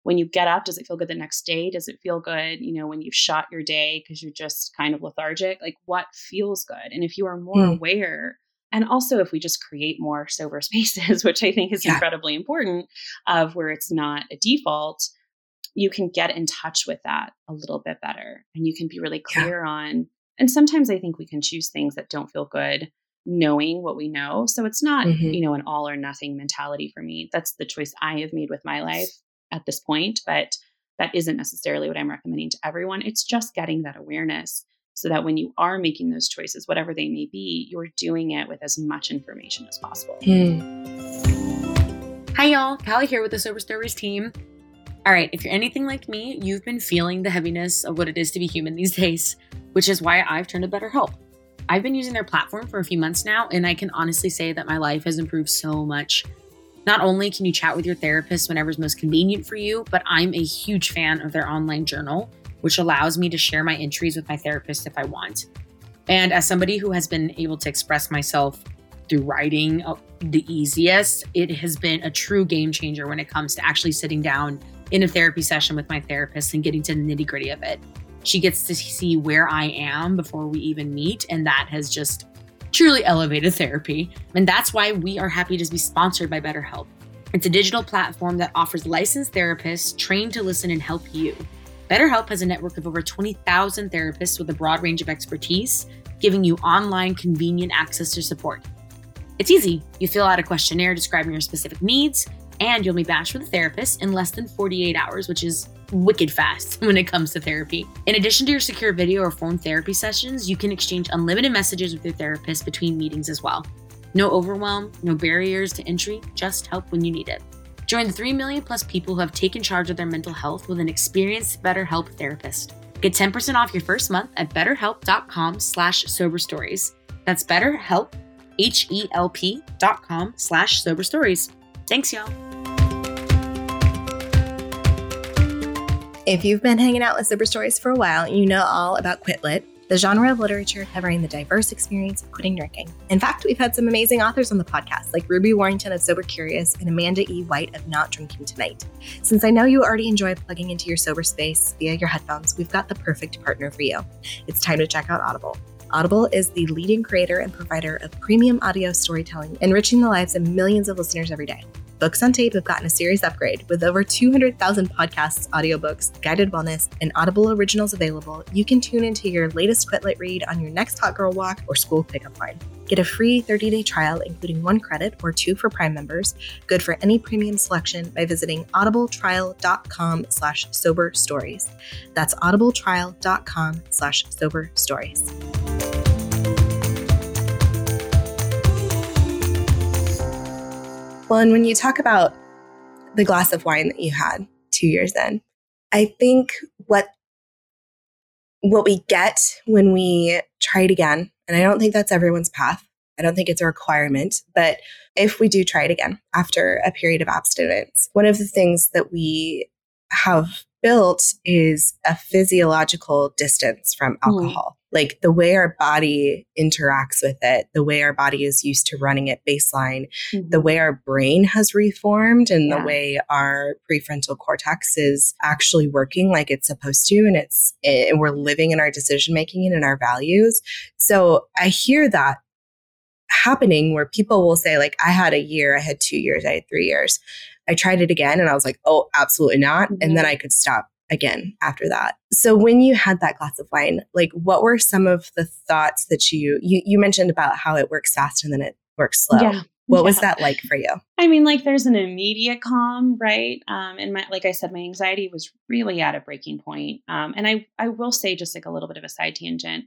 when you get up, does it feel good the next day? Does it feel good, you know, when you've shot your day because you're just kind of lethargic? Like what feels good? And if you are more mm. aware, and also if we just create more sober *laughs* spaces, which I think is yeah. incredibly important, of where it's not a default, you can get in touch with that a little bit better. And you can be really clear yeah. on, and sometimes I think we can choose things that don't feel good knowing what we know. So it's not, mm-hmm. you know, an all or nothing mentality for me. That's the choice I have made with my life at this point, but that isn't necessarily what I'm recommending to everyone. It's just getting that awareness so that when you are making those choices, whatever they may be, you're doing it with as much information as possible. Hmm. Hi, y'all. Callie here with the Sober Stories team. All right, if you're anything like me, you've been feeling the heaviness of what it is to be human *laughs* these days, which is why I've turned to BetterHelp. I've been using their platform for a few months now, and I can honestly say that my life has improved so much. Not only can you chat with your therapist whenever is most convenient for you, but I'm a huge fan of their online journal, which allows me to share my entries with my therapist if I want. And as somebody who has been able to express myself through writing uh, the easiest, it has been a true game changer when it comes to actually sitting down in a therapy session with my therapist and getting to the nitty gritty of it. She gets to see where I am before we even meet. And that has just truly elevated therapy. And that's why we are happy to be sponsored by BetterHelp. It's a digital platform that offers licensed therapists trained to listen and help you. BetterHelp has a network of over 20,000 therapists with a broad range of expertise, giving you online convenient access to support. It's easy. You fill out a questionnaire describing your specific needs, and you'll be matched with a therapist in less than 48 hours, which is wicked fast *laughs* when it comes to therapy. In addition to your secure video or phone therapy sessions, you can exchange unlimited messages with your therapist between meetings as well. No overwhelm, no barriers to entry, just help when you need it. Join the 3 million plus people who have taken charge of their mental health with an experienced BetterHelp therapist. Get 10% off your first month at betterhelp.com slash sober stories. That's betterhelp, H-E-L-P dot com slash sober stories. Thanks, y'all. If you've been hanging out with Sober Stories for a while, you know all about Quit Lit, the genre of literature covering the diverse experience of quitting drinking. In fact, we've had some amazing authors on the podcast, like Ruby Warrington of Sober Curious and Amanda E. White of Not Drinking Tonight. Since I know you already enjoy plugging into your sober space via your headphones, we've got the perfect partner for you. It's time to check out Audible. Audible is the leading creator and provider of premium audio storytelling, enriching the lives of millions of listeners every day. Books on Tape have gotten a serious upgrade with over 200,000 podcasts, audiobooks, guided wellness, and Audible originals available. You can tune into your latest Quit Lit read on your next hot girl walk or school pickup line. Get a free 30-day trial, including one credit or two for Prime members, good for any premium selection by visiting audibletrial.com slash sober stories. That's audibletrial.com slash sober stories. Well, and when you talk about the glass of wine that you had two years in, I think what what we get when we try it again, and I don't think that's everyone's path. I don't think it's a requirement, but if we do try it again after a period of abstinence, one of the things that we have built is a physiological distance from Hmm. alcohol. Like the way our body interacts with it, the way our body is used to running at baseline, the way our brain has reformed and Yeah. the way our prefrontal cortex is actually working like it's supposed to and it's and we're living in our decision making and in our values so i hear that happening where people will say like i had a year i had two years i had three years i tried it again and i was like oh absolutely not and then i could stop again after that so when you had that glass of wine like what were some of the thoughts that you you, you mentioned about how it works fast and then it works slow Yeah. what was that like for you I mean, like there's an immediate calm, right? Um, and my, like I said, my anxiety was really at a breaking point. Um, and I, I will say just like a little bit of a side tangent.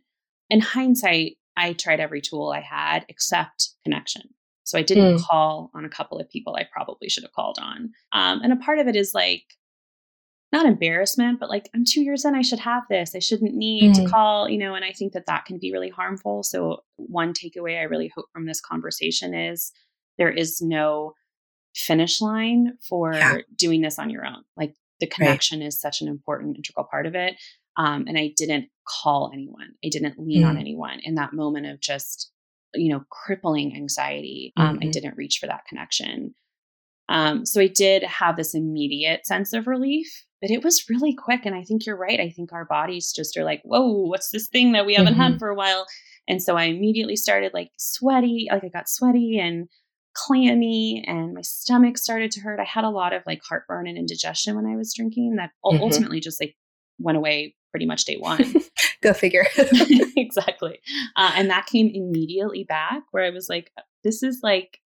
In hindsight, I tried every tool I had except connection. So I didn't call on a couple of people I probably should have called on. Um, and a part of it is like not embarrassment, but like I'm two years in, I should have this. I shouldn't need to Mhm. call, you know. And I think that that can be really harmful. So one takeaway I really hope from this conversation is there is no finish line for Yeah. doing this on your own. Like the connection is such an important integral part of it. Um, and I didn't call anyone. I didn't lean on Mm. anyone in that moment of just, you know, crippling anxiety. Um, I Mhm. didn't reach for that connection. Um, so I did have this immediate sense of relief, but it was really quick. And I think you're right. I think our bodies just are like, whoa, what's this thing that we haven't had for a while? And so I immediately started like sweaty, like I got sweaty and clammy, and my stomach started to hurt. I had a lot of like heartburn and indigestion when I was drinking that Mhm. ultimately just like went away pretty much day one. *laughs* go figure *laughs* *laughs* exactly. Uh, and that came immediately back where I was like, this is like,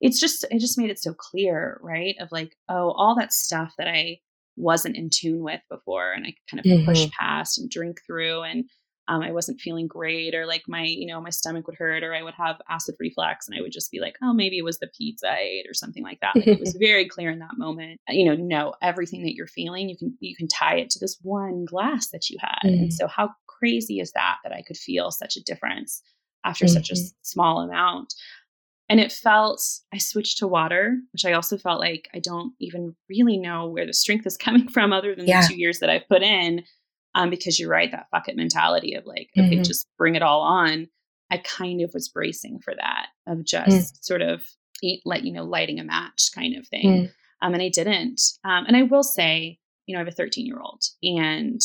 it's just, it just made it so clear, right? Of like, oh, all that stuff that I wasn't in tune with before and I could kind of push past and drink through. And um, I wasn't feeling great or like my, you know, my stomach would hurt or I would have acid reflux and I would just be like, oh, maybe it was the pizza I ate or something like that. Like, it was *laughs* very clear in that moment, you know, no, everything that you're feeling, you can, you can tie it to this one glass that you had. Mm. And so how crazy is that, that I could feel such a difference after such a Mhm. small amount? And it felt, I switched to water, which I also felt like I don't even really know where the strength is *laughs* coming from other than Yeah. the two years that I've put in. Um, because you're right, that fuck it mentality of like, okay, Mhm. just bring it all on. I kind of was bracing for that of just sort of eat, like, you know, lighting a match kind of thing. Mm. Um, and I didn't. Um, and I will say, you know, I have a 13 year old and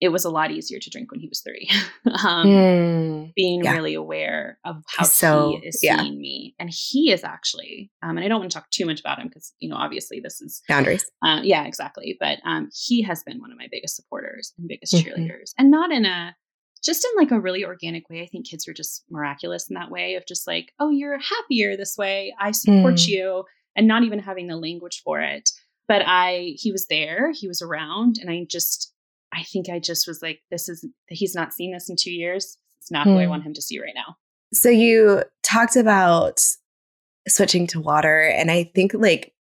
it was a lot easier to drink when he was three. *laughs* um, Mm. being Yeah. really aware of how So, he is yeah. seeing me. And he is actually, um, and I don't want to talk too much about him because, you know, obviously this is, Boundaries. uh, yeah, exactly. But um, he has been one of my biggest supporters and biggest Mhm. cheerleaders. And not in a, just in like a really organic way. I think kids are just miraculous in that way of just like, oh, you're happier this way. I support Mm. you. And not even having the language for it. But I, he was there, he was around. And I just, I think I just was like, this is, he's not seen this in two years. It's not who I Hmm. want him to see right now. So you talked about switching to water, and I think like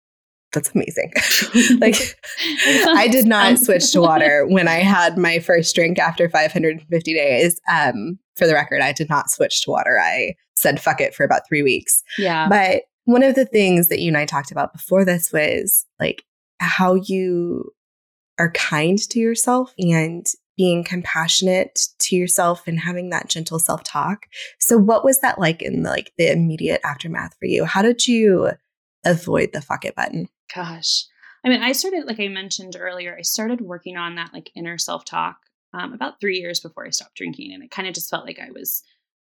that's amazing. *laughs* like *laughs* I did not switch to water when I had my first drink after 550 days. Um, for the record, I did not switch to water. I said fuck it for about three weeks. Yeah. But one of the things that you and I talked about before this was like how you are kind to yourself and being compassionate to yourself and having that gentle self-talk. So what was that like in like the immediate aftermath for you? How did you avoid the fuck it button? Gosh. I mean, I started, like I mentioned earlier, I started working on that like inner self talk um, about three years before I stopped drinking. And it kind of just felt like I was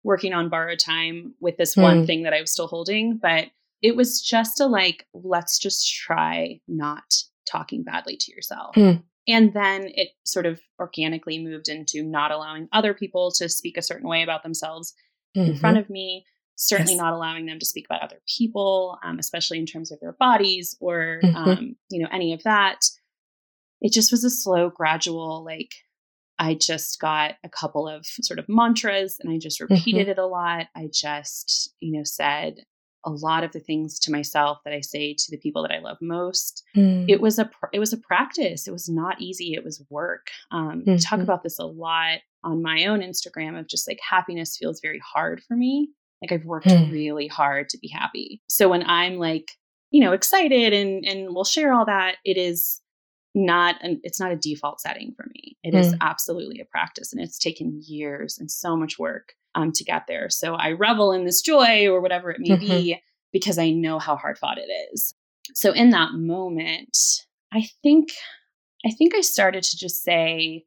working on borrowed time with this one Hmm. thing that I was still holding. But it was just a like, let's just try not talking badly to yourself. Hmm. And then it sort of organically moved into not allowing other people to speak a certain way about themselves in front of me. Certainly Yes. not allowing them to speak about other people, um, especially in terms of their bodies or Mhm. um, you know any of that. It just was a slow, gradual. Like I just got a couple of sort of mantras, and I just repeated it a lot. I just you know said a lot of the things to myself that I say to the people that I love most Mm. it was a pr- it was a practice. It was not easy. It was work. Um, I talk about this a lot on my own Instagram of just like happiness feels very hard for me. Like I've worked Hmm. really hard to be happy. So when I'm like you know excited and and we'll share all that, it is not an it's not a default setting for me. It is Hmm. absolutely a practice, and it's taken years and so much work um, to get there. So I revel in this joy or whatever it may Mhm. be because I know how hard fought it is so in that moment i think i think i started to just say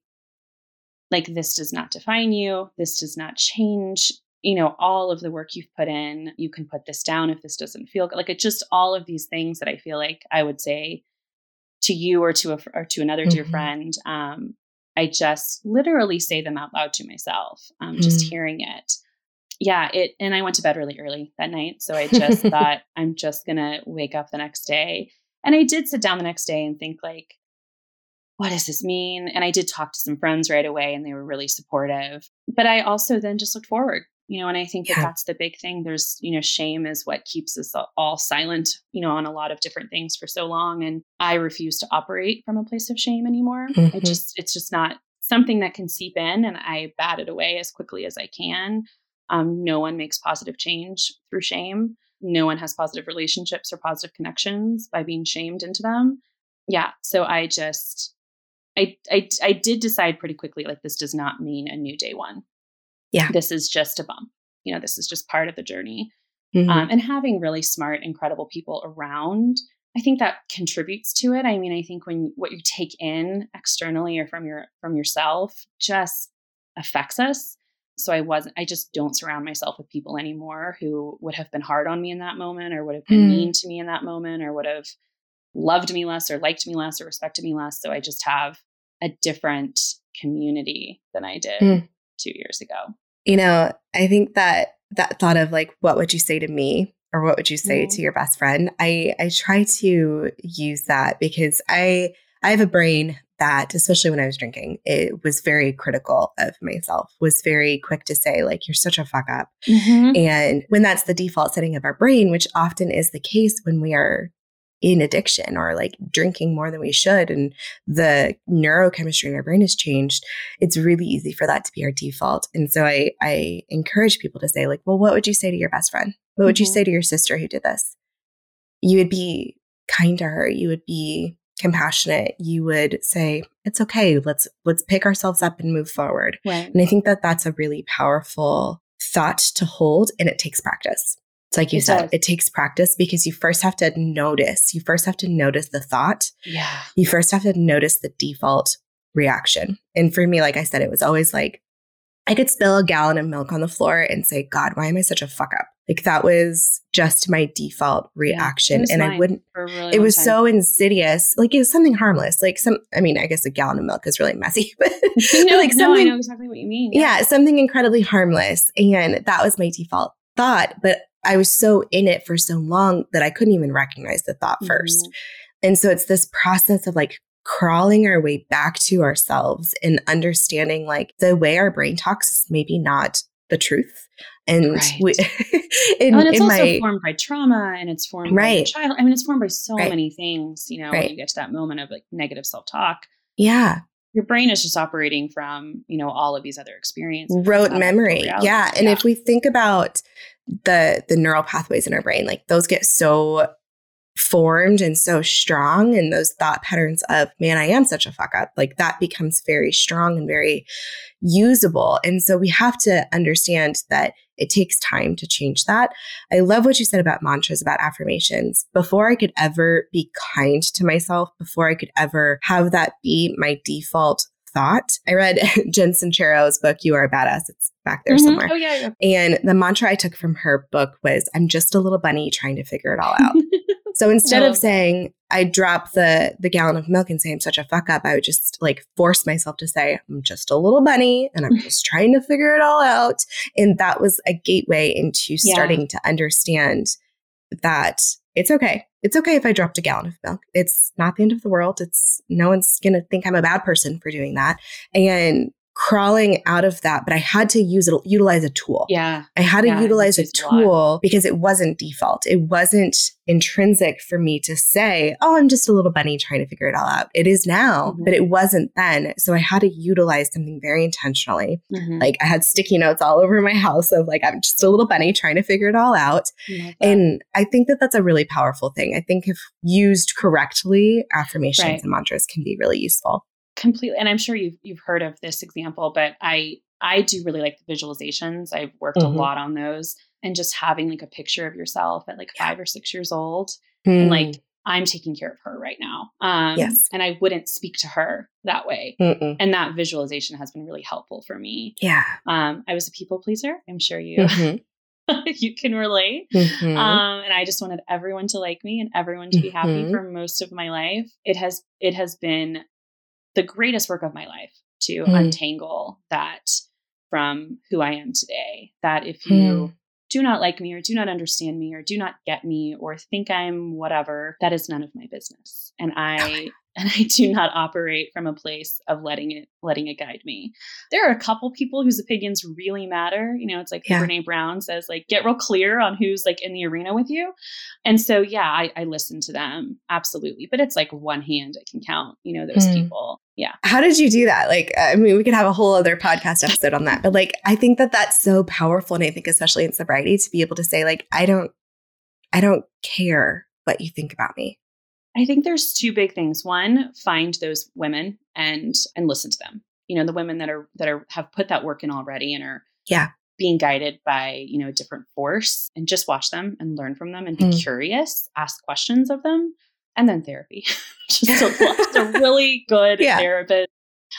like this does not define you this does not change you know all of the work you've put in you can put this down if this doesn't feel good like it's just all of these things that i feel like i would say to you or to a or to another dear Mhm. friend um i just literally say them out loud to myself um just Mm. hearing it. Yeah it and i went to bed really early that night so i just *laughs* thought i'm just gonna wake up the next day. And i did sit down the next day and think like what does this mean? And i did talk to some friends right away and they were really supportive. But i also then just looked forward you know and i think that Yeah. that's the big thing there's you know shame is what keeps us all silent you know on a lot of different things for so long and i refuse to operate from a place of shame anymore Mhm. it just it's just not something that can seep in and i bat it away as quickly as i can um, no one makes positive change through shame. No one has positive relationships or positive connections by being shamed into them. Yeah. So I just, I, I, I did decide pretty quickly like this does not mean a new day one. Yeah. This is just a bump. You know, this is just part of the journey. Mhm. Um, and having really smart, incredible people around, I think that contributes to it. I mean, I think when what you take in externally or from your from yourself just affects us. So I wasn't. I just don't surround myself with people anymore who would have been hard on me in that moment, or would have been Mm. mean to me in that moment, or would have loved me less, or liked me less, or respected me less. So I just have a different community than I did Mm. two years ago. You know, I think that that thought of like, what would you say to me? Or what would you say Mhm. to your best friend? I I try to use that because I I have a brain that, especially when I was drinking, it was very critical of myself, was very quick to say, like, you're such a fuck up. And when that's the default setting of our brain, which often is the case when we are in addiction or like drinking more than we should, and the neurochemistry in our brain has changed, it's really easy for that to be our default. And so I, I encourage people to say, like, well, what would you say to your best friend? What would you Mhm. say to your sister who did this? You would be kind to her. You would be compassionate, you would say, "It's okay. Let's let's pick ourselves up and move forward." Right. And I think that that's a really powerful thought to hold, and it takes practice. It's like you It said, does. it takes practice because you first have to notice. You first have to notice the thought. Yeah. You first have to notice the default reaction. And for me, like I said, it was always like I could spill a gallon of milk on the floor and say, God, why am I such a fuck up? Like that was just my default reaction. Was and I wouldn't, really it was time. so insidious. Like it was something harmless. Like some, I mean, I guess a gallon of milk is really messy, *laughs* but no, like no, I know exactly what you mean. yeah, something incredibly harmless. And that was my default thought. But I was so in it for so long that I couldn't even recognize the thought Mhm. first. And so it's this process of like crawling our way back to ourselves and understanding like the way our brain talks is maybe not the truth. And Right. we, *laughs* in, Oh, and it's also my, formed by trauma and it's formed by Right. your child. I mean, it's formed by so Right. many things, you know, when you get to that moment of like negative self talk. yeah, Your brain is just operating from, you know, all of these other experiences. Rote memory. actual reality. Yeah. And if we think about the the neural pathways in our brain, like those get so formed and so strong and those thought patterns of man i am such a fuck up like that becomes very strong and very usable. And so we have to understand that it takes time to change that. I love what you said about mantras about affirmations. Before i could ever be kind to myself before i could ever have that be my default thought i read *laughs* jen sincero's book you are a badass it's back there Mhm. somewhere Oh, yeah. yeah. and the mantra I took from her book was, I'm just a little bunny trying to figure it all out. *laughs* so instead I of saying, I drop the, the gallon of milk and say I'm such a fuck up, I would just like force myself to say, I'm just a little bunny and I'm just *laughs* trying to figure it all out. And that was a gateway into Yeah. starting to understand that it's okay. It's okay if I dropped a gallon of milk. It's not the end of the world. It's no one's going to think I'm a bad person for doing that. And crawling out of that, but I had to use it, utilize a tool. Yeah. I had to Yeah, utilize a used a tool because it wasn't default. It wasn't intrinsic for me to say, oh, I'm just a little bunny trying to figure it all out. It is now, Mhm. but it wasn't then. So I had to utilize something very intentionally. Mhm. Like I had sticky notes all over my house of like, I'm just a little bunny trying to figure it all out. And I think that that's a really powerful thing. I think if used correctly, affirmations Right. and mantras can be really useful. Completely and i'm sure you've you've heard of this example but i i do really like the visualizations i've worked Mhm. a lot on those and just having like a picture of yourself at like five or six years old Mm. and like i'm taking care of her right now um Yes. and i wouldn't speak to her that way Mm-mm. and that visualization has been really helpful for me yeah. um i was a people pleaser i'm sure you Mhm. *laughs* you can relate Mhm. um, and I just wanted everyone to like me and everyone to be happy Mhm. for most of my life. It has it has been the greatest work of my life to Mm. untangle that from who I am today. That if you Mm. do not like me or do not understand me or do not get me or think I'm whatever, that is none of my business. And I and I do not operate from a place of letting it letting it guide me. There are a couple people whose opinions really matter. You know, it's like Yeah. Brene Brown says, like, get real clear on who's like in the arena with you. And so yeah, I, I listen to them. Absolutely. But it's like one hand I can count, you know, those Mm. people. Yeah. How did you do that? Like, I mean, we could have a whole other podcast episode on that, but like, I think that that's so powerful. And I think, especially in sobriety, to be able to say, like, I don't, I don't care what you think about me. I think there's two big things. One, find those women and and listen to them. You know, the women that are that are have put that work in already and are Yeah. being guided by, you know, a different force and just watch them and learn from them and be Mm. curious, ask questions of them, and then therapy. *laughs* just a, *laughs* just a really good Yeah. therapist.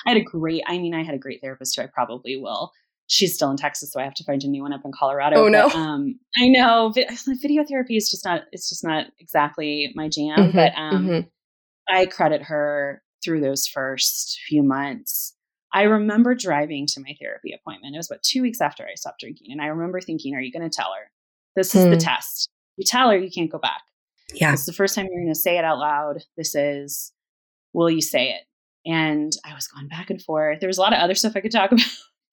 I had a great, I mean, I had a great therapist who I probably will. She's still in Texas, so I have to find a new one up in Colorado. Oh, no. But, *laughs* um, I know video therapy is just not, it's just not exactly my jam. Mhm, But um, mhm. I credit her through those first few months. I remember driving to my therapy appointment. It was about two weeks after I stopped drinking. And I remember thinking, are you going to tell her? This is the Hmm. test. You tell her, you can't go back. Yeah. Is the first time you're going to say it out loud. This is, will you say it? And I was going back and forth. There was a lot of other stuff I could talk *laughs* about.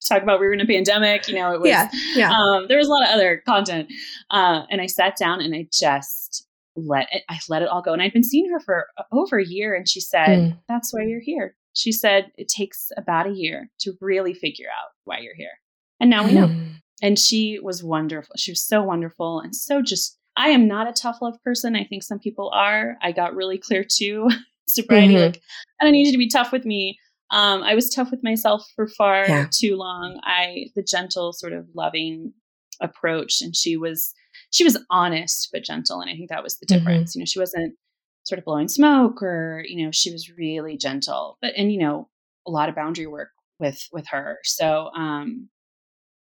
Talk about we were in a pandemic. You know, it was Yeah. Yeah. um, there was a lot of other content. Uh, and I sat down and I just let it, I let it all go. And I'd been seeing her for over a year. And she said, Mm. that's why you're here. She said, it takes about a year to really figure out why you're here. And now we know. Mm. And she was wonderful. She was so wonderful and so just, I am not a tough love person. I think some people are. I got really clear too *laughs* sobriety. Mm-hmm. Like, I don't need you to be tough with me. Um, I was tough with myself for far yeah. too long. I the gentle, sort of loving approach, and she was she was honest but gentle, and I think that was the mm-hmm. difference. Mm-hmm. You know, she wasn't sort of blowing smoke, or you know, she was really gentle, but and you know, a lot of boundary work with with her. So, um,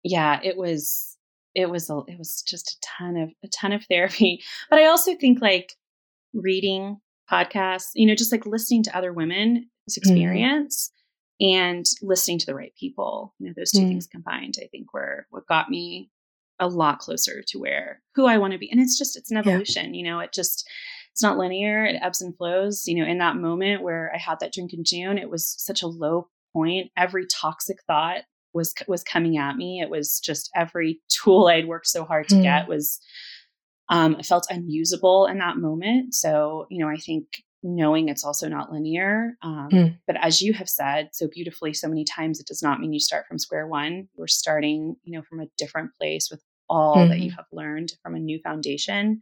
yeah, it was it was a, it was just a ton of a ton of *laughs* therapy. But I also think like reading podcasts, you know, just like listening to other women's mm-hmm. experience mm. and listening to the right people. You know, those two mm. things combined, I think were what got me a lot closer to where who I want to be. And it's just it's an evolution, yeah. you know, it just it's not linear, it ebbs and flows. You know, in that moment where I had that drink in June, it was such a low point. Every toxic thought was was coming at me. It was just every tool I'd worked so hard to mm. get was um, I felt unusable in that moment. So, you know, I think knowing it's also not linear. Um, mm. But as you have said so beautifully so many times, it does not mean you start from square one. You're starting, you know, from a different place with all mm. that you mm-hmm. have learned from a new foundation.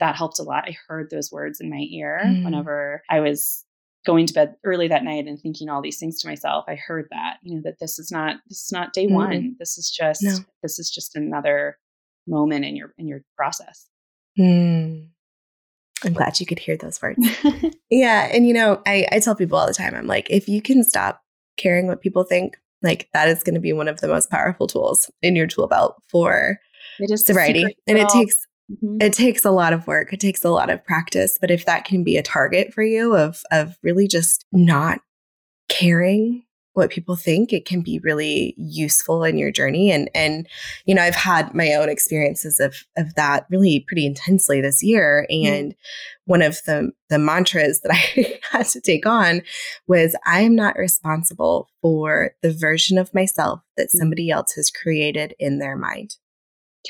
That helped a lot. I heard those words in my ear mm. whenever I was going to bed early that night and thinking all these things to myself i heard that you know that this is not this is not day mm-hmm. one this is just no. this is just another moment in your in your process mm. i'm glad you could hear those words *laughs* yeah and you know I, I tell people all the time i'm like if you can stop caring what people think like that is going to be one of the most powerful tools in your tool belt for sobriety and it takes Mm-hmm. It takes a lot of work. It takes a lot of practice. But if that can be a target for you of of really just not caring what people think, it can be really useful in your journey. And and you know, I've had my own experiences of of that really pretty intensely this year. Mm-hmm. And mm-hmm. one of the the mantras that *laughs* I had to take on was I am not responsible for the version of myself that mm. somebody else has created in their mind.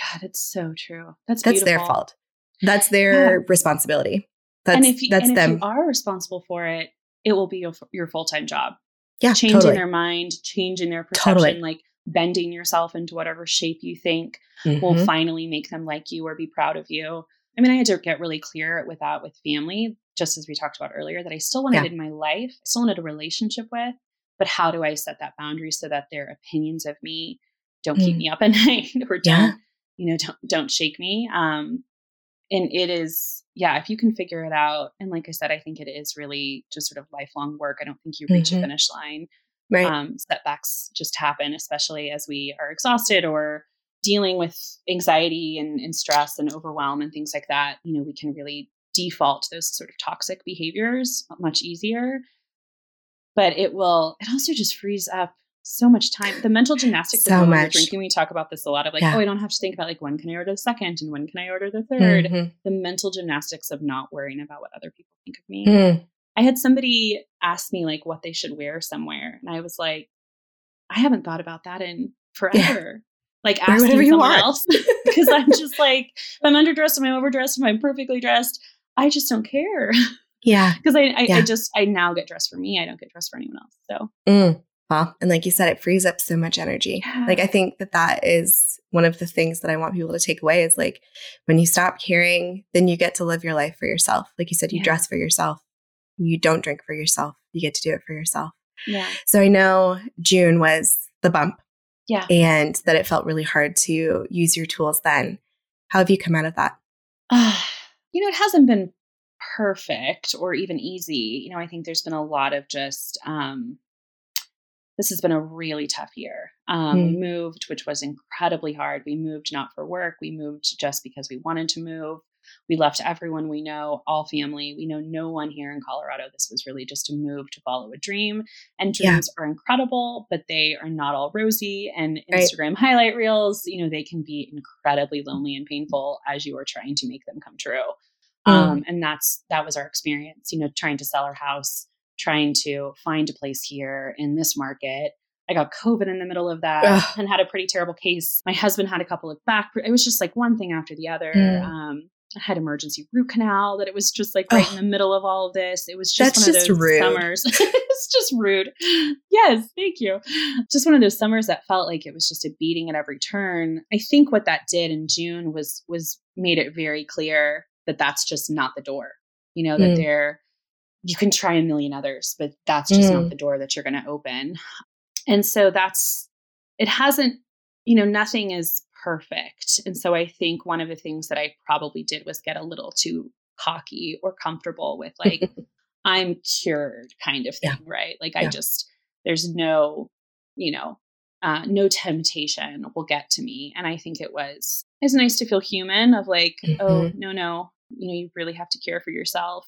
God, it's so true. That's that's their fault. That's their yeah. responsibility. That's and if you, that's and them. If you are responsible for it, it will be your, your full time job. Yeah, changing totally. their mind, changing their perception, totally. like bending yourself into whatever shape you think mm-hmm. will finally make them like you or be proud of you. I mean, I had to get really clear with that with family, just as we talked about earlier, that I still wanted yeah. in my life, I still wanted a relationship with, but how do I set that boundary so that their opinions of me don't mm. keep me up at *laughs* night or don't yeah you know don't don't shake me um and it is yeah if you can figure it out and like i said i think it is really just sort of lifelong work i don't think you reach mm-hmm. a finish line right um setbacks just happen especially as we are exhausted or dealing with anxiety and, and stress and overwhelm and things like that you know we can really default those sort of toxic behaviors much easier but it will it also just frees up so much time. The mental gymnastics so of much. drinking, we talk about this a lot of like, yeah. oh, I don't have to think about like when can I order the second and when can I order the 3rd mm-hmm. The mental gymnastics of not worrying about what other people think of me. Mm. I had somebody ask me like what they should wear somewhere, and I was like, I haven't thought about that in forever. Yeah. Like asking someone want. else *laughs* because I'm just like, if I'm underdressed, am I overdressed, am I perfectly dressed? I just don't care. Yeah, *laughs* because I I, yeah. I, just I now get dressed for me. I don't get dressed for anyone else. So. Mm. Well, and like you said, it frees up so much energy. Yeah. Like I think that that is one of the things that I want people to take away is like when you stop caring, then you get to live your life for yourself. Like you said, you yeah. dress for yourself. You don't drink for yourself. You get to do it for yourself. Yeah. So I know June was the bump. Yeah. And that it felt really hard to use your tools then. How have you come out of that? Uh, you know, it hasn't been perfect or even easy. You know, I think there's been a lot of just um this has been a really tough year. Um, mm. We moved, which was incredibly hard. We moved not for work. We moved just because we wanted to move. We left everyone we know, all family. We know no one here in Colorado. This was really just a move to follow a dream. And dreams yeah. are incredible, but they are not all rosy. And Instagram right. highlight reels, you know, they can be incredibly lonely and painful as you are trying to make them come true. Mm. Um, and that's that was our experience. You know, trying to sell our house trying to find a place here in this market. I got COVID in the middle of that Ugh. and had a pretty terrible case. My husband had a couple of back. It was just like one thing after the other. Mm. Um, I had emergency root canal. That it was just like right Ugh. in the middle of all of this. It was just That's one just of those rude. summers. *laughs* it's just rude. Yes, thank you. Just one of those summers that felt like it was just a beating at every turn. I think what that did in June was was made it very clear that that's just not the door. You know that mm. there you can try a million others, but that's just Mm. not the door that you're going to open. And so that's, it hasn't, you know, nothing is perfect. And so I think one of the things that I probably did was get a little too cocky or comfortable with like, *laughs* I'm cured kind of thing, Yeah. right? Like I just, there's no, you know, uh, no temptation will get to me. And I think it was, it's nice to feel human of like, oh, no, no, you know, you really have to care for yourself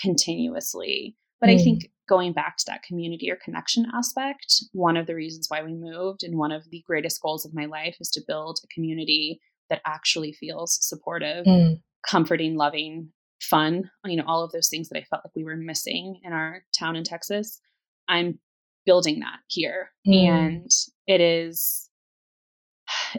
continuously. But I Mm. think going back to that community or connection aspect, one of the reasons why we moved and one of the greatest goals of my life is to build a community that actually feels supportive, Mm. comforting, loving, fun, you know, all of those things that I felt like we were missing in our town in Texas. I'm building that here. Mm. And it is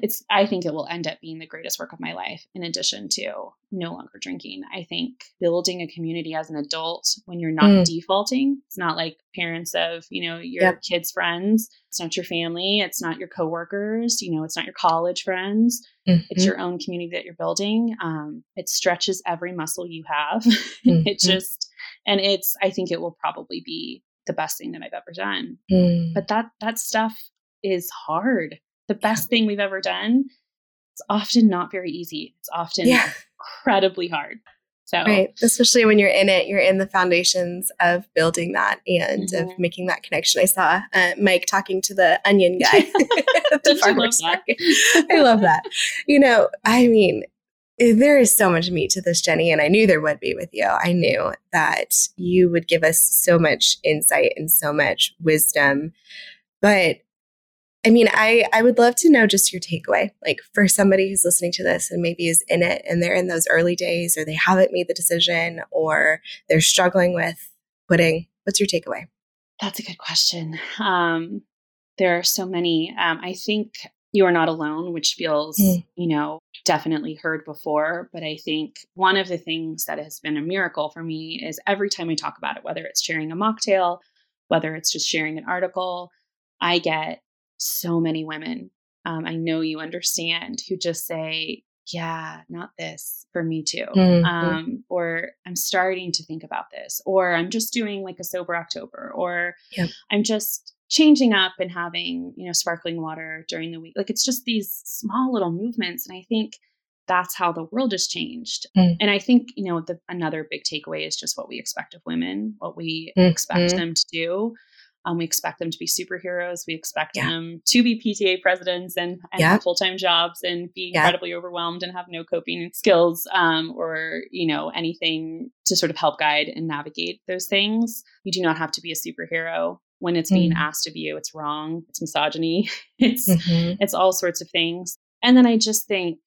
it's I think it will end up being the greatest work of my life in addition to no longer drinking. I think building a community as an adult when you're not Mm. defaulting, it's not like parents of, you know, your Yep. kids' friends, it's not your family, it's not your coworkers, you know, it's not your college friends it's Mhm. your own community that you're building um, it stretches every muscle you have Mhm. *laughs* it just and it's i think it will probably be the best thing that i've ever done Mm. but that that stuff is hard the best thing we've ever done it's often not very easy it's often Yeah. incredibly hard so Right. Especially when you're in it, you're in the foundations of building that and of Mhm. making that connection. I saw uh, Mike talking to the onion guy *laughs* *laughs* the love farmer's that? market. I love that. You know, I mean, eh, there is so much meat to this, Jennie, and I knew there would be with you. I knew that you would give us so much insight and so much wisdom. But I mean, I, I would love to know just your takeaway. Like for somebody who's listening to this and maybe is in it and they're in those early days or they haven't made the decision or they're struggling with quitting. What's your takeaway? That's a good question. Um, there are so many. Um, I think you are not alone, which feels, Mm. you know, definitely heard before. But I think one of the things that has been a miracle for me is every time I talk about it, whether it's sharing a mocktail, whether it's just sharing an article, I get so many women. Um, I know you understand who just say, yeah, not this for me too. Mhm. Um, or I'm starting to think about this, or I'm just doing like a sober October, or Yep. I'm just changing up and having, you know, sparkling water during the week. Like it's just these small little movements. And I think that's how the world has changed. Mm. And I think, you know, the, another big takeaway is just what we expect of women, what we Mhm. expect them to do. Um, we expect them to be superheroes. We expect Yeah. them to be PTA presidents and, and Yeah. have full time jobs and be Yeah. incredibly overwhelmed and have no coping skills um, or you know anything to sort of help guide and navigate those things. You do not have to be a superhero. When it's being Mm. asked of you, it's wrong. It's misogyny. *laughs* It's Mhm. it's all sorts of things. And then I just think,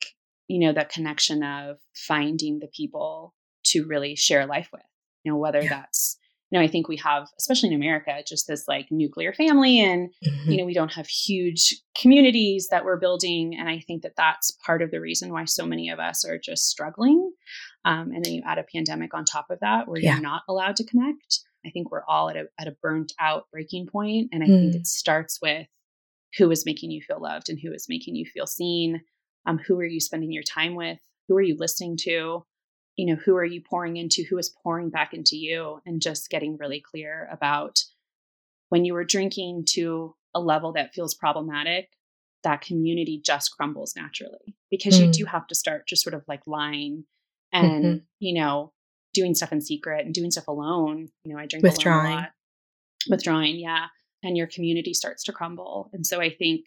you know, that connection of finding the people to really share life with, you know, whether that's, you know, I think we have, especially in America, just this like nuclear family and, Mhm. you know, we don't have huge communities that we're building. And I think that that's part of the reason why so many of us are just struggling. Um, and then you add a pandemic on top of that where Yeah. you're not allowed to connect. I think we're all at a, at a burnt out breaking point, And I think Mm. it starts with who is making you feel loved and who is making you feel seen um, who are you spending your time with who are you listening to you know who are you pouring into who is pouring back into you and just getting really clear about when you are drinking to a level that feels problematic that community just crumbles naturally because you Mm. do have to start just sort of like lying and Mhm. you know doing stuff in secret and doing stuff alone you know i drink Withdrawing. alone a lot withdrawing yeah and your community starts to crumble and so i think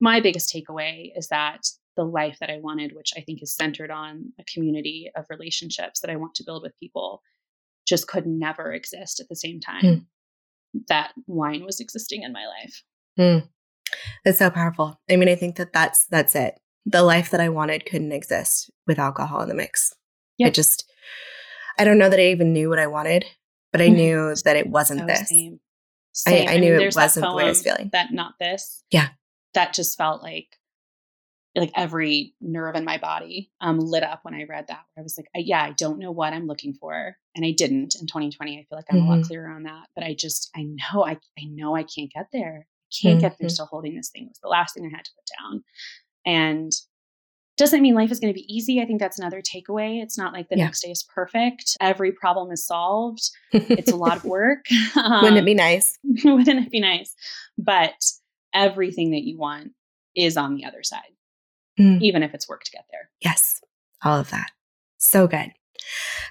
my biggest takeaway is that the life that i wanted which i think is centered on a community of relationships that i want to build with people just could never exist at the same time that wine was existing in my life Mm. It's so powerful. I mean, I think that that's that's it. The life that I wanted couldn't exist with alcohol in the mix. I just, I don't know that I even knew what I wanted, but I Mhm. knew that it wasn't Oh, this. same. I, Same. I mean, knew it wasn't the way I was feeling. that not this Yeah. that just felt like like every nerve in my body um, lit up when I read that. I was like, I, yeah, I don't know what I'm looking for, and I didn't in 2020. I feel like I'm a lot Mhm. clearer on that, but I just I know I I know I can't get there. I can't get there Mhm. still holding this thing. It was the last thing I had to put down, and doesn't mean life is going to be easy. I think that's another takeaway. It's not like the yeah. next day is perfect. Every problem is solved. It's a lot of *laughs* work. *laughs* wouldn't it be nice? *laughs* wouldn't it be nice? But everything that you want is on the other side, mm. even if it's work to get there. Yes, all of that. So good.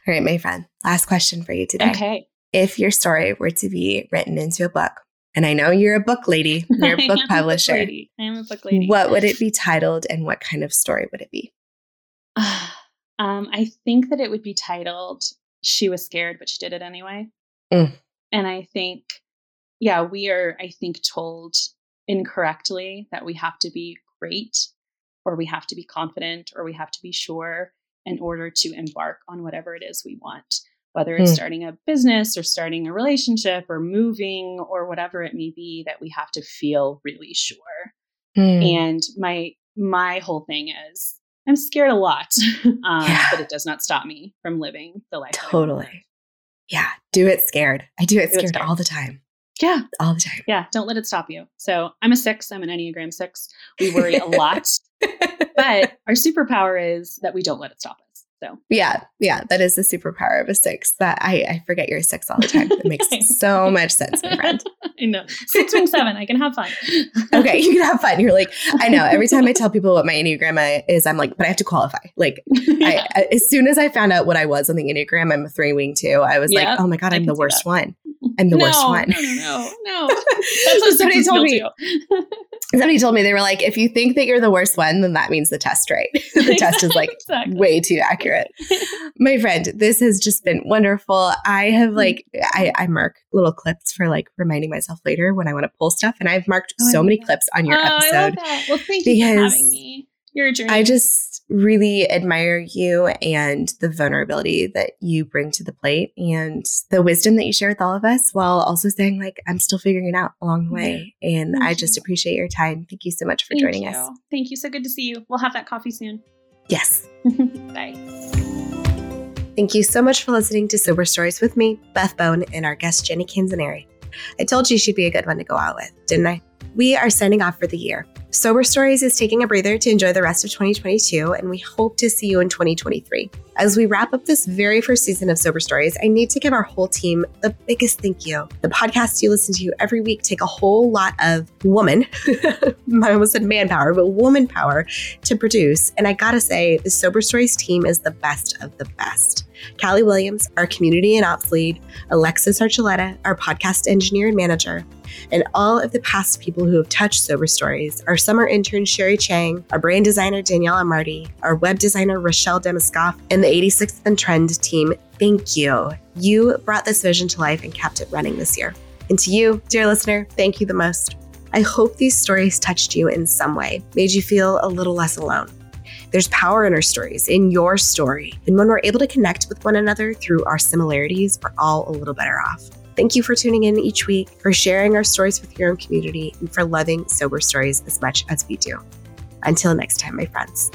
All right, my friend, last question for you today. Okay. If your story were to be written into a book, and I know you're a book lady, *laughs* you're a book publisher. A book I am a book lady. What would it be titled and what kind of story would it be? *sighs* um, I think that it would be titled She Was Scared, but She Did It Anyway. Mm. And I think, yeah, we are, I think, told incorrectly that we have to be great or we have to be confident or we have to be sure in order to embark on whatever it is we want, whether it's mm. starting a business or starting a relationship or moving or whatever it may be, that we have to feel really sure. Mm. And my my whole thing is I'm scared a lot, *laughs* um, yeah. but it does not stop me from living the life. Totally. Yeah, do it scared. I do it, do scared, it scared all the time. Yeah. All the time. Yeah. Don't let it stop you. So I'm a six. I'm an Enneagram six. We worry a lot. *laughs* but our superpower is that we don't let it stop us. So yeah, yeah, that is the superpower of a six. That I, I forget you're a six all the time. It makes *laughs* so much sense, my friend. *laughs* I know. Six wing seven. I can have fun. *laughs* okay, you can have fun. You're like, I know. Every time I tell people what my Enneagram is, I'm like, but I have to qualify. Like, yeah. I, as soon as I found out what I was on the Enneagram, I'm a three wing two. I was like, oh my God, I'm the worst one. I'm the no, worst one. No, no, no, no. That's what somebody told me. somebody told me they were like, if you think that you're the worst one, then that means the test right. the test is like exactly. way too accurate. My friend, this has just been wonderful. I have mm-hmm. like I, I mark little clips for like reminding myself later when I want to pull stuff, and I've marked oh, so many that. clips on your oh, episode. Well, thank you for having me. You're a dream. I just really admire you and the vulnerability that you bring to the plate and the wisdom that you share with all of us while also saying like I'm still figuring it out along the way. *laughs* And Thank I just you. appreciate your time. Thank you so much for Thank joining you. us. Thank you. So good to see you. We'll have that coffee soon. Yes. Bye. Thank you so much for listening to Sober Stories with me, Beth Bowen, and our guest Jennie Canzoneri. I told you she'd be a good one to go out with, didn't I? We are signing off for the year. Sober Stories is taking a breather to enjoy the rest of 2022, and we hope to see you in 2023. As we wrap up this very first season of Sober Stories, I need to give our whole team the biggest thank you. The podcasts you listen to every week take a whole lot of woman, *laughs* I almost said manpower, but woman power to produce. And I gotta say, the Sober Stories team is the best of the best. Callie Williams, our community and ops lead, Alexis Archuleta, our podcast engineer and manager, and all of the past people who have touched Sober Stories our summer intern Sherry Chang, our brand designer Daniela Marty, our web designer Rochelle Demaskoff, and the 86th and Trend team. Thank you. You brought this vision to life and kept it running this year. And to you, dear listener, thank you the most. I hope these stories touched you in some way, made you feel a little less alone. There's power in our stories, in your story. And when we're able to connect with one another through our similarities, we're all a little better off. Thank you for tuning in each week, for sharing our stories with your own community, and for loving sober stories as much as we do. Until next time, my friends.